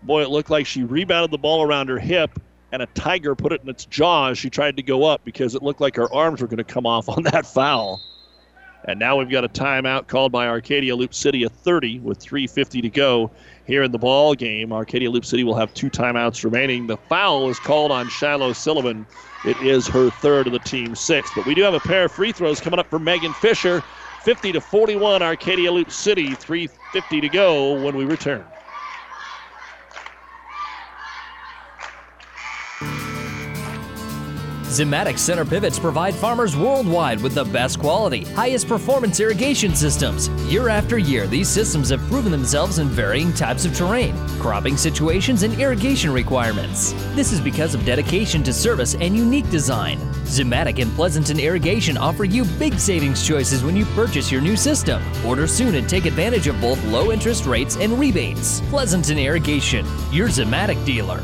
Boy, it looked like she rebounded the ball around her hip, and a tiger put it in its jaw as she tried to go up because it looked like her arms were going to come off on that foul. And now we've got a timeout called by Arcadia Loup City, a 30 with 3.50 to go here in the ball game. Arcadia Loup City will have two timeouts remaining. The foul is called on Shiloh Sullivan. It is her third of the team sixth. But we do have a pair of free throws coming up for Megan Fisher. 50 to 41, Arcadia Loup City. 3.50 to go when we return. Zimmatic center pivots provide farmers worldwide with the best quality, highest performance irrigation systems. Year after year, these systems have proven themselves in varying types of terrain, cropping situations, and irrigation requirements. This is because of dedication to service and unique design. Zimmatic and Pleasanton Irrigation offer you big savings choices when you purchase your new system. Order soon and take advantage of both low interest rates and rebates. Pleasanton Irrigation, your Zimmatic dealer.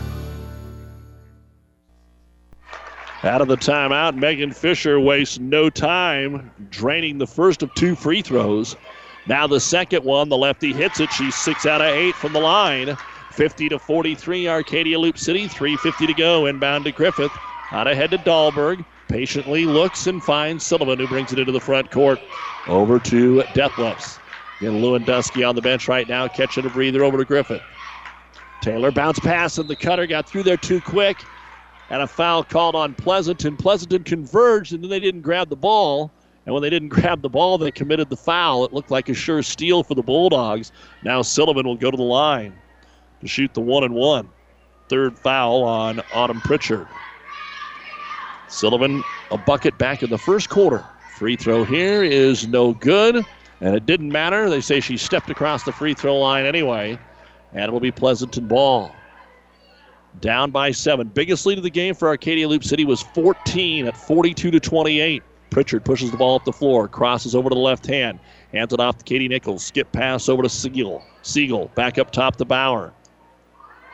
Out of the timeout, Megan Fisher wastes no time draining the first of two free throws. Now the second one, the lefty hits it. She's six out of eight from the line. 50 to 43, Arcadia Loup City. 3.50 to go. Inbound to Griffith. Out ahead to Dahlberg. Patiently looks and finds Sullivan, who brings it into the front court. Over to Detlefs. Again, Lewandowski on the bench right now, catching a breather over to Griffith. Taylor bounce pass, and the cutter got through there too quick and a foul called on Pleasanton. Pleasanton converged, and then they didn't grab the ball, And when they didn't *laughs* grab the ball, they committed the foul. It looked like a sure steal for the Bulldogs. Now Sullivan will go to the line to shoot the one and one. Third foul on Autumn Pritchard. Sullivan, a bucket back in the first quarter. Free throw here is no good, and it didn't matter. They say she stepped across the free throw line anyway, and it'll be Pleasanton ball. Down by seven. Biggest lead of the game for Arcadia Loup City was 14 at 42 to 28. Pritchard pushes the ball up the floor, crosses over to the left hand, hands it off to Katie Nichols. Skip pass over to Siegel. Siegel back up top to Bauer.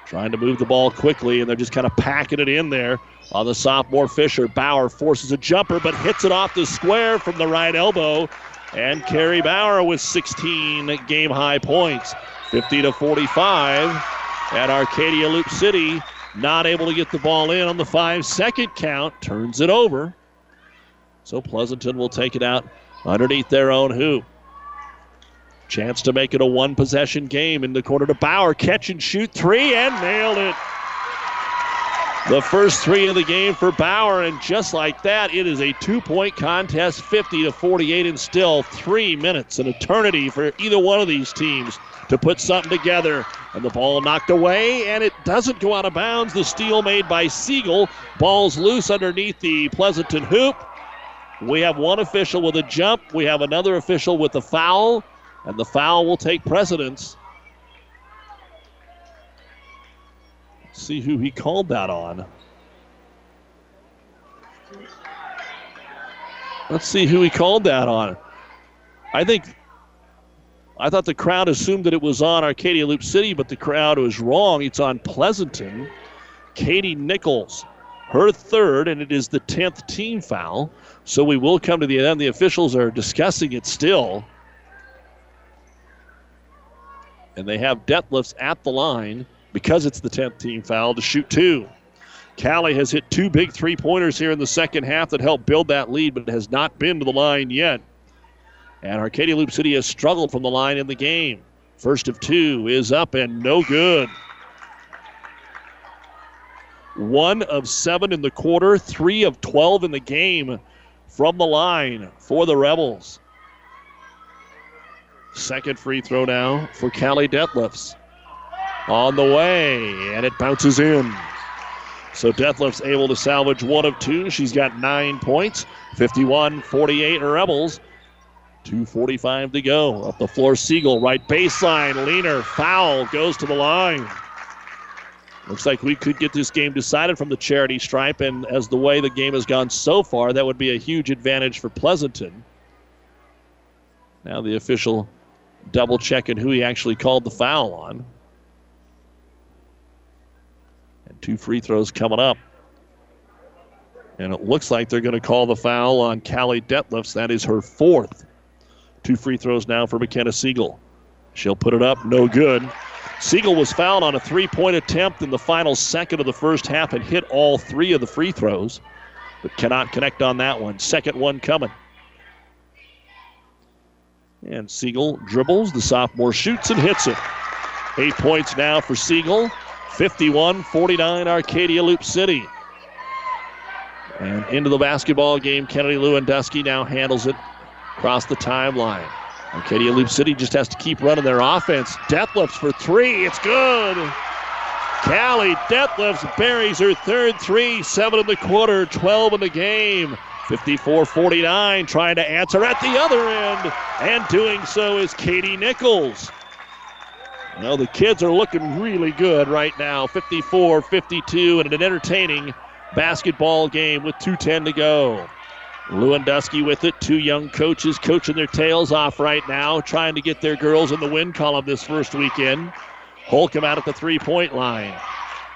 Trying to move the ball quickly, and they're just kind of packing it in there on the sophomore Fisher. Bauer forces a jumper, but hits it off the square from the right elbow. And Carrie Bauer with 16 game high points, 50 to 45. At Arcadia Loup City, not able to get the ball in on the five second count, turns it over. So Pleasanton will take it out underneath their own hoop. Chance to make it a one possession game in the corner to Bauer. Catch and shoot three and nailed it. The first three of the game for Bauer, and just like that, it is a two point contest 50 to 48, and still three minutes, an eternity for either one of these teams to put something together. And the ball knocked away, and it doesn't go out of bounds. The steal made by Siegel. Ball's loose underneath the Pleasanton hoop. We have one official with a jump. We have another official with a foul, and the foul will take precedence. See who he called that on. Let's see who he called that on. I think I thought the crowd assumed that it was on Arcadia Loup City, but the crowd was wrong. It's on Pleasanton. Katie Nichols, her third, and it is the 10th team foul. So we will come to the end. The officials are discussing it still. And they have Detlefs at the line because it's the 10th team foul to shoot two. Callie has hit two big three pointers here in the second half that helped build that lead, but has not been to the line yet. And Arcadia Loup City has struggled from the line in the game. First of two is up and no good. One of seven in the quarter, three of 12 in the game from the line for the Rebels. Second free throw now for Callie Detlefs on the way, and it bounces in. So Detlef's able to salvage one of two. She's got nine points, 51 48 Rebels. 2.45 to go. Up the floor, Siegel, right baseline. Leaner, foul, goes to the line. Looks like we could get this game decided from the charity stripe, and as the way the game has gone so far, that would be a huge advantage for Pleasanton. Now the official double checking who he actually called the foul on. Two free throws coming up. And it looks like they're going to call the foul on Callie Detlefs. That is her fourth. Two free throws now for McKenna Siegel. She'll put it up, no good. Siegel was fouled on a three point attempt in the final second of the first half and hit all three of the free throws, but cannot connect on that one. Second one coming. And Siegel dribbles. The sophomore shoots and hits it. Eight points now for Siegel. 51 49 Arcadia Loup City. And into the basketball game, Kennedy Lewandowski now handles it across the timeline. Arcadia Loup City just has to keep running their offense. Detlefs for three. It's good. Callie Detlefs buries her third three. Seven in the quarter, 12 in the game. 54 49, trying to answer at the other end. And doing so is Katie Nichols. Well, the kids are looking really good right now 54 52 and an entertaining basketball game with 2.10 to go. Lewandowski with it. Two young coaches coaching their tails off right now, trying to get their girls in the win column this first weekend. Holcomb out at the three point line.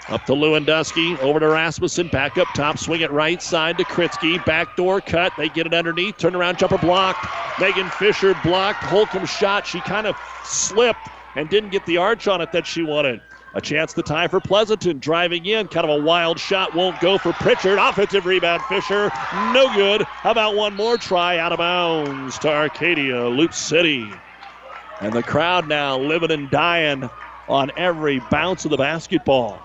Up to Lewandowski, over to Rasmussen, back up top, swing it right side to Kritzky. Backdoor cut, they get it underneath, turn around jumper blocked. Megan Fisher blocked Holcomb's shot. She kind of slipped and didn't get the arch on it that she wanted. A chance to tie for Pleasanton. Driving in, kind of a wild shot, won't go for Pritchard. Offensive rebound, Fisher. No good. How about one more try out of bounds to Arcadia, Loup City. And the crowd now living and dying on every bounce of the basketball.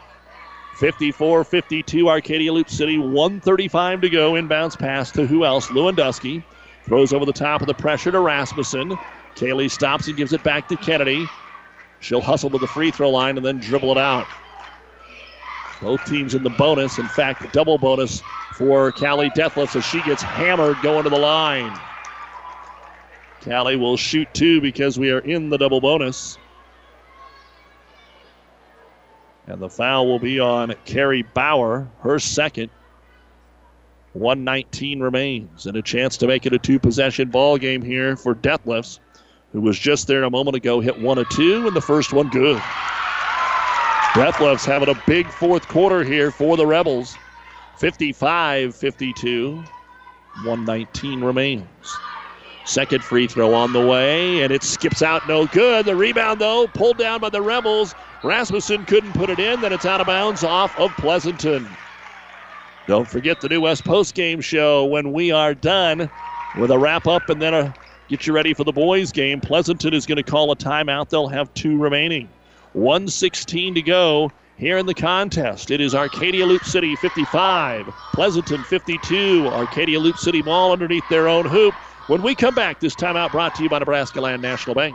54 52, Arcadia Loup City, 135 to go. Inbounds pass to who else? Lewandowski. Throws over the top of the pressure to Rasmussen. Kaylee stops and gives it back to Kennedy. She'll hustle to the free throw line and then dribble it out. Both teams in the bonus. In fact, double bonus for Callie Detlefs as she gets hammered going to the line. Callie will shoot two because we are in the double bonus. And the foul will be on Carrie Bauer, her second. 119 remains, and a chance to make it a two possession ball game here for Detlefs, who was just there a moment ago, hit one of two, and the first one good. Detlefs having a big fourth quarter here for the Rebels. 55 52. 119 remains. Second free throw on the way, and it skips out no good. The rebound, though, pulled down by the Rebels. Rasmussen couldn't put it in, then it's out of bounds off of Pleasanton. Don't forget the NuTech Post Game show when we are done with a wrap up and then a get you ready for the boys game. Pleasanton is going to call a timeout. They'll have two remaining. 116 to go here in the contest. It is Arcadia Loup City 55, Pleasanton 52. Arcadia Loup City ball underneath their own hoop. When we come back, this timeout brought to you by Nebraska Land National Bank.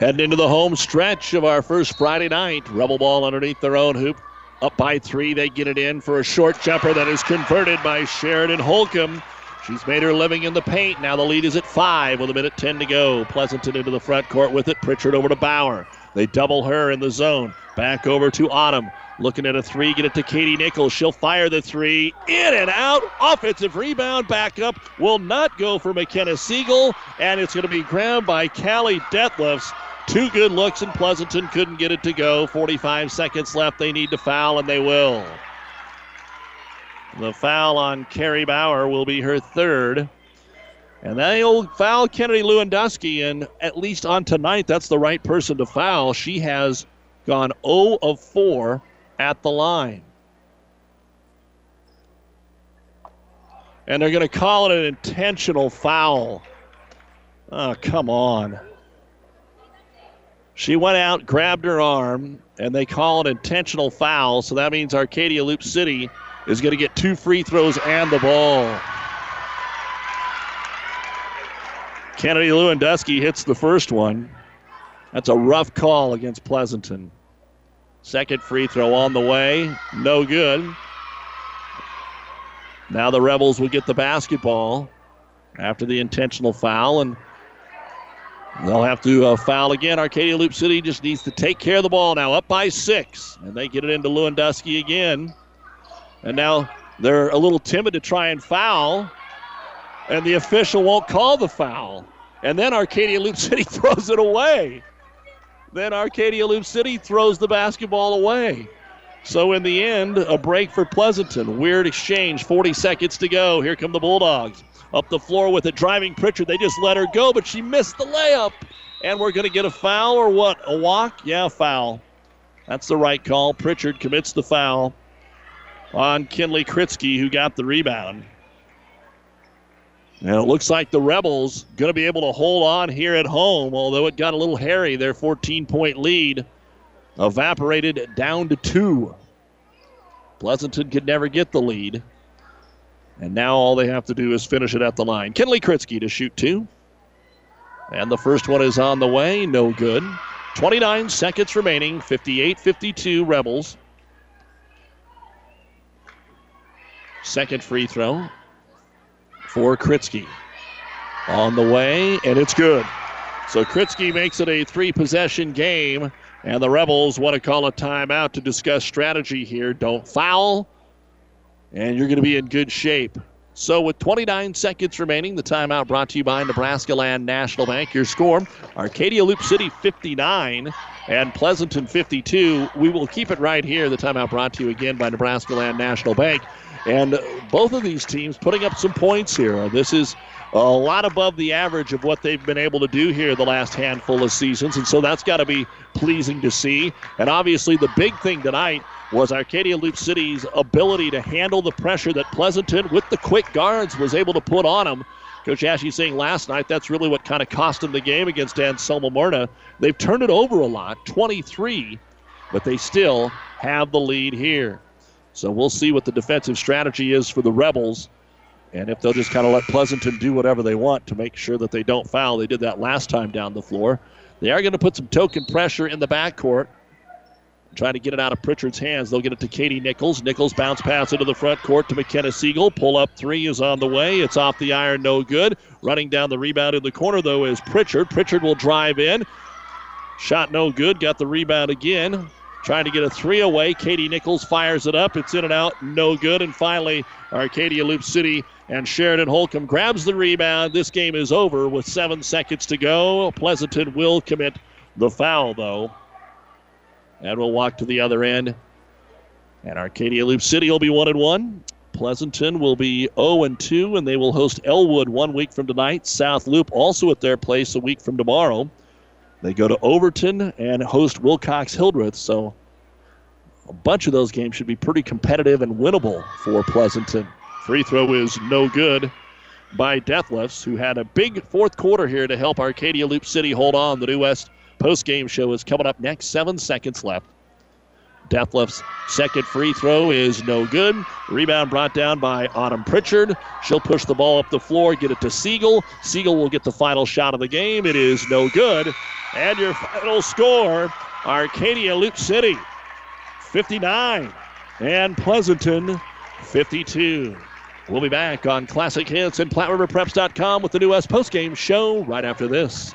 Heading into the home stretch of our first Friday night. Rebel ball underneath their own hoop. Up by three, they get it in for a short jumper that is converted by Sheridan Holcomb. She's made her living in the paint. Now the lead is at five with a minute 10 to go. Pleasanton into the front court with it. Pritchard over to Bauer. They double her in the zone. Back over to Autumn. Looking at a three, get it to Katie Nichols. She'll fire the three. In and out. Offensive rebound. Back up. Will not go for McKenna Siegel. And it's going to be grabbed by Callie Detlefs. Two good looks, and Pleasanton couldn't get it to go. 45 seconds left. They need to foul, and they will. The foul on Carrie Bauer will be her third. And they'll foul Kennedy Lewandowski, and at least on tonight, that's the right person to foul. She has gone 0 of 4 at the line. And they're going to call it an intentional foul. Oh, come on. She went out, grabbed her arm, and they call an intentional foul. So that means Arcadia Loup City is going to get two free throws and the ball. Kennedy Lewandowski hits the first one. That's a rough call against Pleasanton. Second free throw on the way. No good. Now the Rebels will get the basketball after the intentional foul, and they'll have to uh, foul again. Arcadia Loup City just needs to take care of the ball now, up by six, and they get it into Lewandowski again. And now they're a little timid to try and foul, and the official won't call the foul. And then Arcadia Loup City *laughs* throws it away. Then Arcadia Loup City throws the basketball away. So in the end, a break for Pleasanton. Weird exchange. 40 seconds to go. Here come the Bulldogs. Up the floor with a driving Pritchard. They just let her go, but she missed the layup. And we're going to get a foul or what? A walk? Yeah, foul. That's the right call. Pritchard commits the foul on Kinley Kritzky, who got the rebound. And it looks like the Rebels going to be able to hold on here at home, although it got a little hairy. Their 14 point lead evaporated down to two. Pleasanton could never get the lead. And now all they have to do is finish it at the line. Kinley Kritzky to shoot two. And the first one is on the way. No good. 29 seconds remaining. 58 52 Rebels. Second free throw for Kritzky. On the way, and it's good. So Kritzky makes it a three possession game, and the Rebels want to call a timeout to discuss strategy here. Don't foul, and you're going to be in good shape. So, with 29 seconds remaining, the timeout brought to you by Nebraska Land National Bank. Your score Arcadia Loup City 59 and Pleasanton 52. We will keep it right here. The timeout brought to you again by Nebraska Land National Bank. And both of these teams putting up some points here. This is a lot above the average of what they've been able to do here the last handful of seasons. And so that's got to be pleasing to see. And obviously, the big thing tonight was Arcadia Loup City's ability to handle the pressure that Pleasanton, with the quick guards, was able to put on them. Coach Ashe saying last night that's really what kind of cost them the game against Anselmo Merna. They've turned it over a lot, 23, but they still have the lead here. So we'll see what the defensive strategy is for the Rebels and if they'll just kind of let Pleasanton do whatever they want to make sure that they don't foul. They did that last time down the floor. They are going to put some token pressure in the backcourt. Trying to get it out of Pritchard's hands. They'll get it to Katie Nichols. Nichols bounce pass into the front court to McKenna Siegel. Pull up three is on the way. It's off the iron, no good. Running down the rebound in the corner, though, is Pritchard. Pritchard will drive in. Shot no good. Got the rebound again. Trying to get a three away. Katie Nichols fires it up. It's in and out, no good. And finally, Arcadia Loup City and Sheridan Holcomb grabs the rebound. This game is over with seven seconds to go. Pleasanton will commit the foul, though. And we'll walk to the other end. And Arcadia Loup City will be 1 and 1. Pleasanton will be 0 and 2, and they will host Elwood one week from tonight. South Loup also at their place a week from tomorrow. They go to Overton and host Wilcox Hildreth. So a bunch of those games should be pretty competitive and winnable for Pleasanton. Free throw is no good by Detlefs, who had a big fourth quarter here to help Arcadia Loup City hold on. The New West post-game show is coming up next. Seven seconds left. Detlefs' second free throw is no good. Rebound brought down by Autumn Pritchard. She'll push the ball up the floor, get it to Siegel. Siegel will get the final shot of the game. It is no good. And your final score Arcadia Loup City 59 and Pleasanton 52. We'll be back on Classic Hits and PlatteRiverPreps.com with the New West postgame show right after this.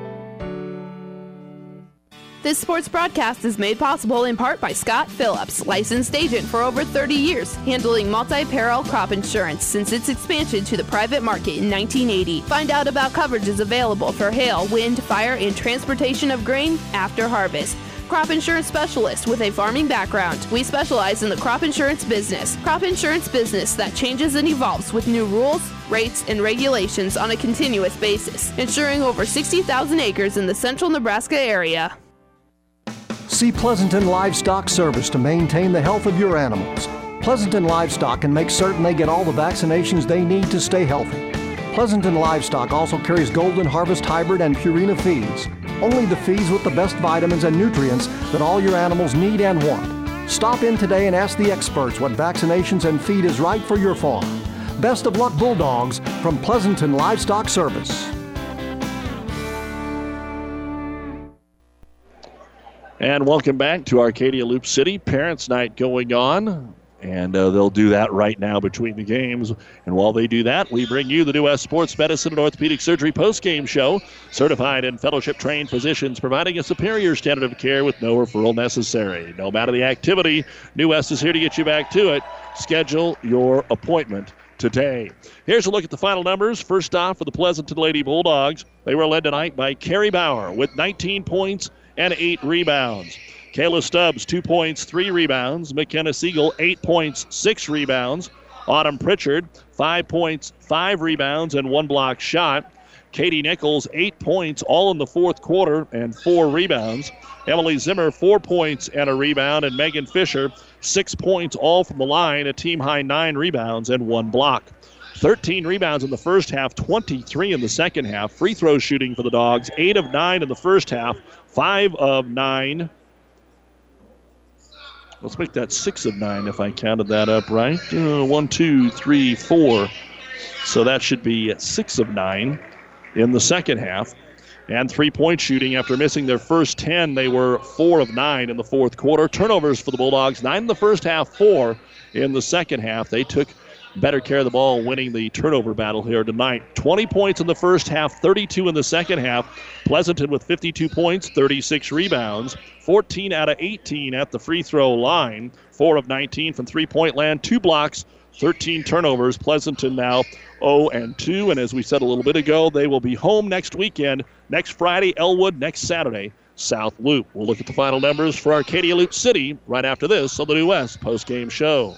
This sports broadcast is made possible in part by Scott Phillips, licensed agent for over 30 years, handling multi peril crop insurance since its expansion to the private market in 1980. Find out about coverages available for hail, wind, fire, and transportation of grain after harvest crop insurance specialist with a farming background. We specialize in the crop insurance business. Crop insurance business that changes and evolves with new rules, rates, and regulations on a continuous basis, insuring over 60,000 acres in the central Nebraska area. See Pleasanton Livestock Service to maintain the health of your animals. Pleasanton Livestock can make certain they get all the vaccinations they need to stay healthy. Pleasanton Livestock also carries Golden Harvest Hybrid and Purina feeds. Only the feeds with the best vitamins and nutrients that all your animals need and want. Stop in today and ask the experts what vaccinations and feed is right for your farm. Best of luck, Bulldogs, from Pleasanton Livestock Service. And welcome back to Arcadia Loup City. Parents' Night going on. And uh, they'll do that right now between the games. And while they do that, we bring you the New West Sports Medicine and Orthopedic Surgery post-game show. Certified and fellowship trained physicians providing a superior standard of care with no referral necessary. No matter the activity, New West is here to get you back to it. Schedule your appointment today. Here's a look at the final numbers. First off, for the Pleasanton Lady Bulldogs, they were led tonight by Carrie Bauer with 19 points and eight rebounds. Kayla Stubbs, two points, three rebounds. McKenna Siegel, eight points, six rebounds. Autumn Pritchard, five points, five rebounds, and one block shot. Katie Nichols, eight points, all in the fourth quarter, and four rebounds. Emily Zimmer, four points and a rebound. And Megan Fisher, six points, all from the line, a team high nine rebounds and one block. 13 rebounds in the first half, 23 in the second half. Free throw shooting for the Dogs, 8 of 9 in the first half, 5 of 9 Let's make that six of nine if I counted that up right. Uh, one, two, three, four. So that should be six of nine in the second half. And three point shooting after missing their first 10, they were four of nine in the fourth quarter. Turnovers for the Bulldogs, nine in the first half, four in the second half. They took better care of the ball, winning the turnover battle here tonight. 20 points in the first half, 32 in the second half. Pleasanton with 52 points, 36 rebounds, 14 out of 18 at the free throw line, 4 of 19 from three point land, two blocks, 13 turnovers. Pleasanton now 0 and 2. And as we said a little bit ago, they will be home next weekend, next Friday, Elwood, next Saturday, South Loup. We'll look at the final numbers for Arcadia Loup City right after this on the New West post game show.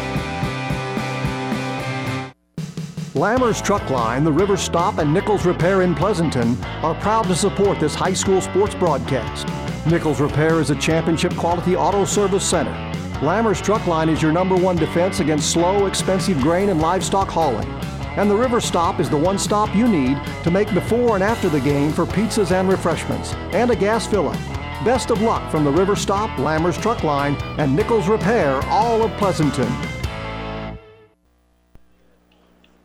Lammers Truck Line, the River Stop, and Nichols Repair in Pleasanton are proud to support this high school sports broadcast. Nichols Repair is a championship quality auto service center. Lammers Truck Line is your number one defense against slow, expensive grain and livestock hauling. And the River Stop is the one stop you need to make before and after the game for pizzas and refreshments, and a gas fill up. Best of luck from the River Stop, Lammers Truck Line, and Nichols Repair, all of Pleasanton.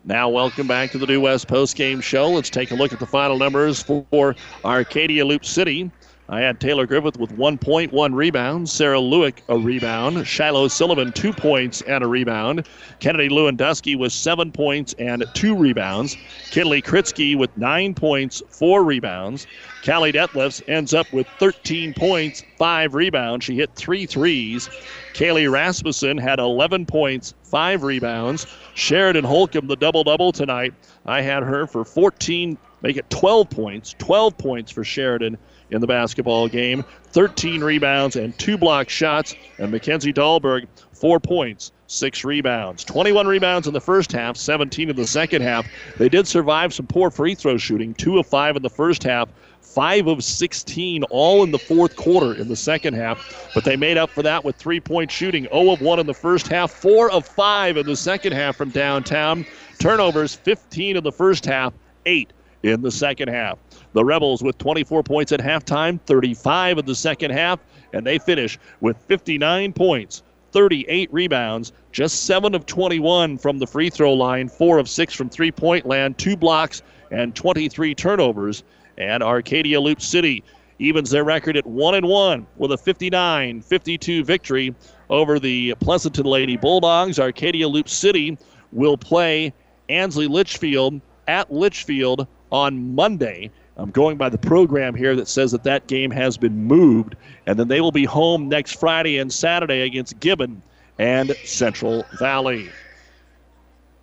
Now, welcome back to the New West Post Game Show. Let's take a look at the final numbers for Arcadia Loup City. I had Taylor Griffith with one point, one rebound. Sarah Lewick, a rebound. Shiloh Sullivan, two points and a rebound. Kennedy Lewandowski with seven points and two rebounds. Kinley Kritzky with nine points, four rebounds. Callie Detlefs ends up with 13 points, five rebounds. She hit three threes. Kaylee Rasmussen had 11 points, five rebounds. Sheridan Holcomb, the double double tonight. I had her for 14, make it 12 points, 12 points for Sheridan in the basketball game. 13 rebounds and two block shots. And Mackenzie Dahlberg, four points, six rebounds. 21 rebounds in the first half, 17 in the second half. They did survive some poor free throw shooting, two of five in the first half. Five of 16, all in the fourth quarter in the second half. But they made up for that with three point shooting. 0 of 1 in the first half, 4 of 5 in the second half from downtown. Turnovers 15 in the first half, 8 in the second half. The Rebels with 24 points at halftime, 35 in the second half, and they finish with 59 points, 38 rebounds, just 7 of 21 from the free throw line, 4 of 6 from three point land, 2 blocks, and 23 turnovers. And Arcadia Loup City evens their record at 1 and 1 with a 59 52 victory over the Pleasanton Lady Bulldogs. Arcadia Loup City will play Ansley Litchfield at Litchfield on Monday. I'm going by the program here that says that that game has been moved, and then they will be home next Friday and Saturday against Gibbon and Central Valley.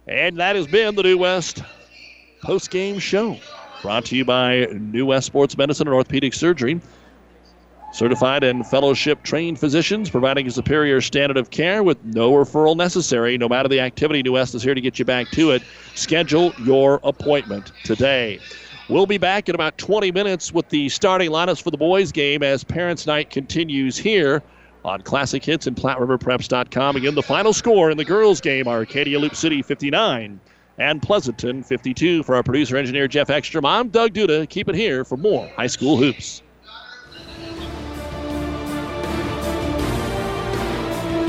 And that has been the New West post game show. Brought to you by New West Sports Medicine and Orthopedic Surgery. Certified and fellowship trained physicians providing a superior standard of care with no referral necessary. No matter the activity, New West is here to get you back to it. Schedule your appointment today. We'll be back in about 20 minutes with the starting lineups for the boys' game as Parents' Night continues here on Classic Hits and PlatteRiverPreps.com. Again, the final score in the girls' game Arcadia Loup City 59 and Pleasanton 52. For our producer engineer Jeff Ekstrom, I'm Doug Duda. Keep it here for more high school hoops.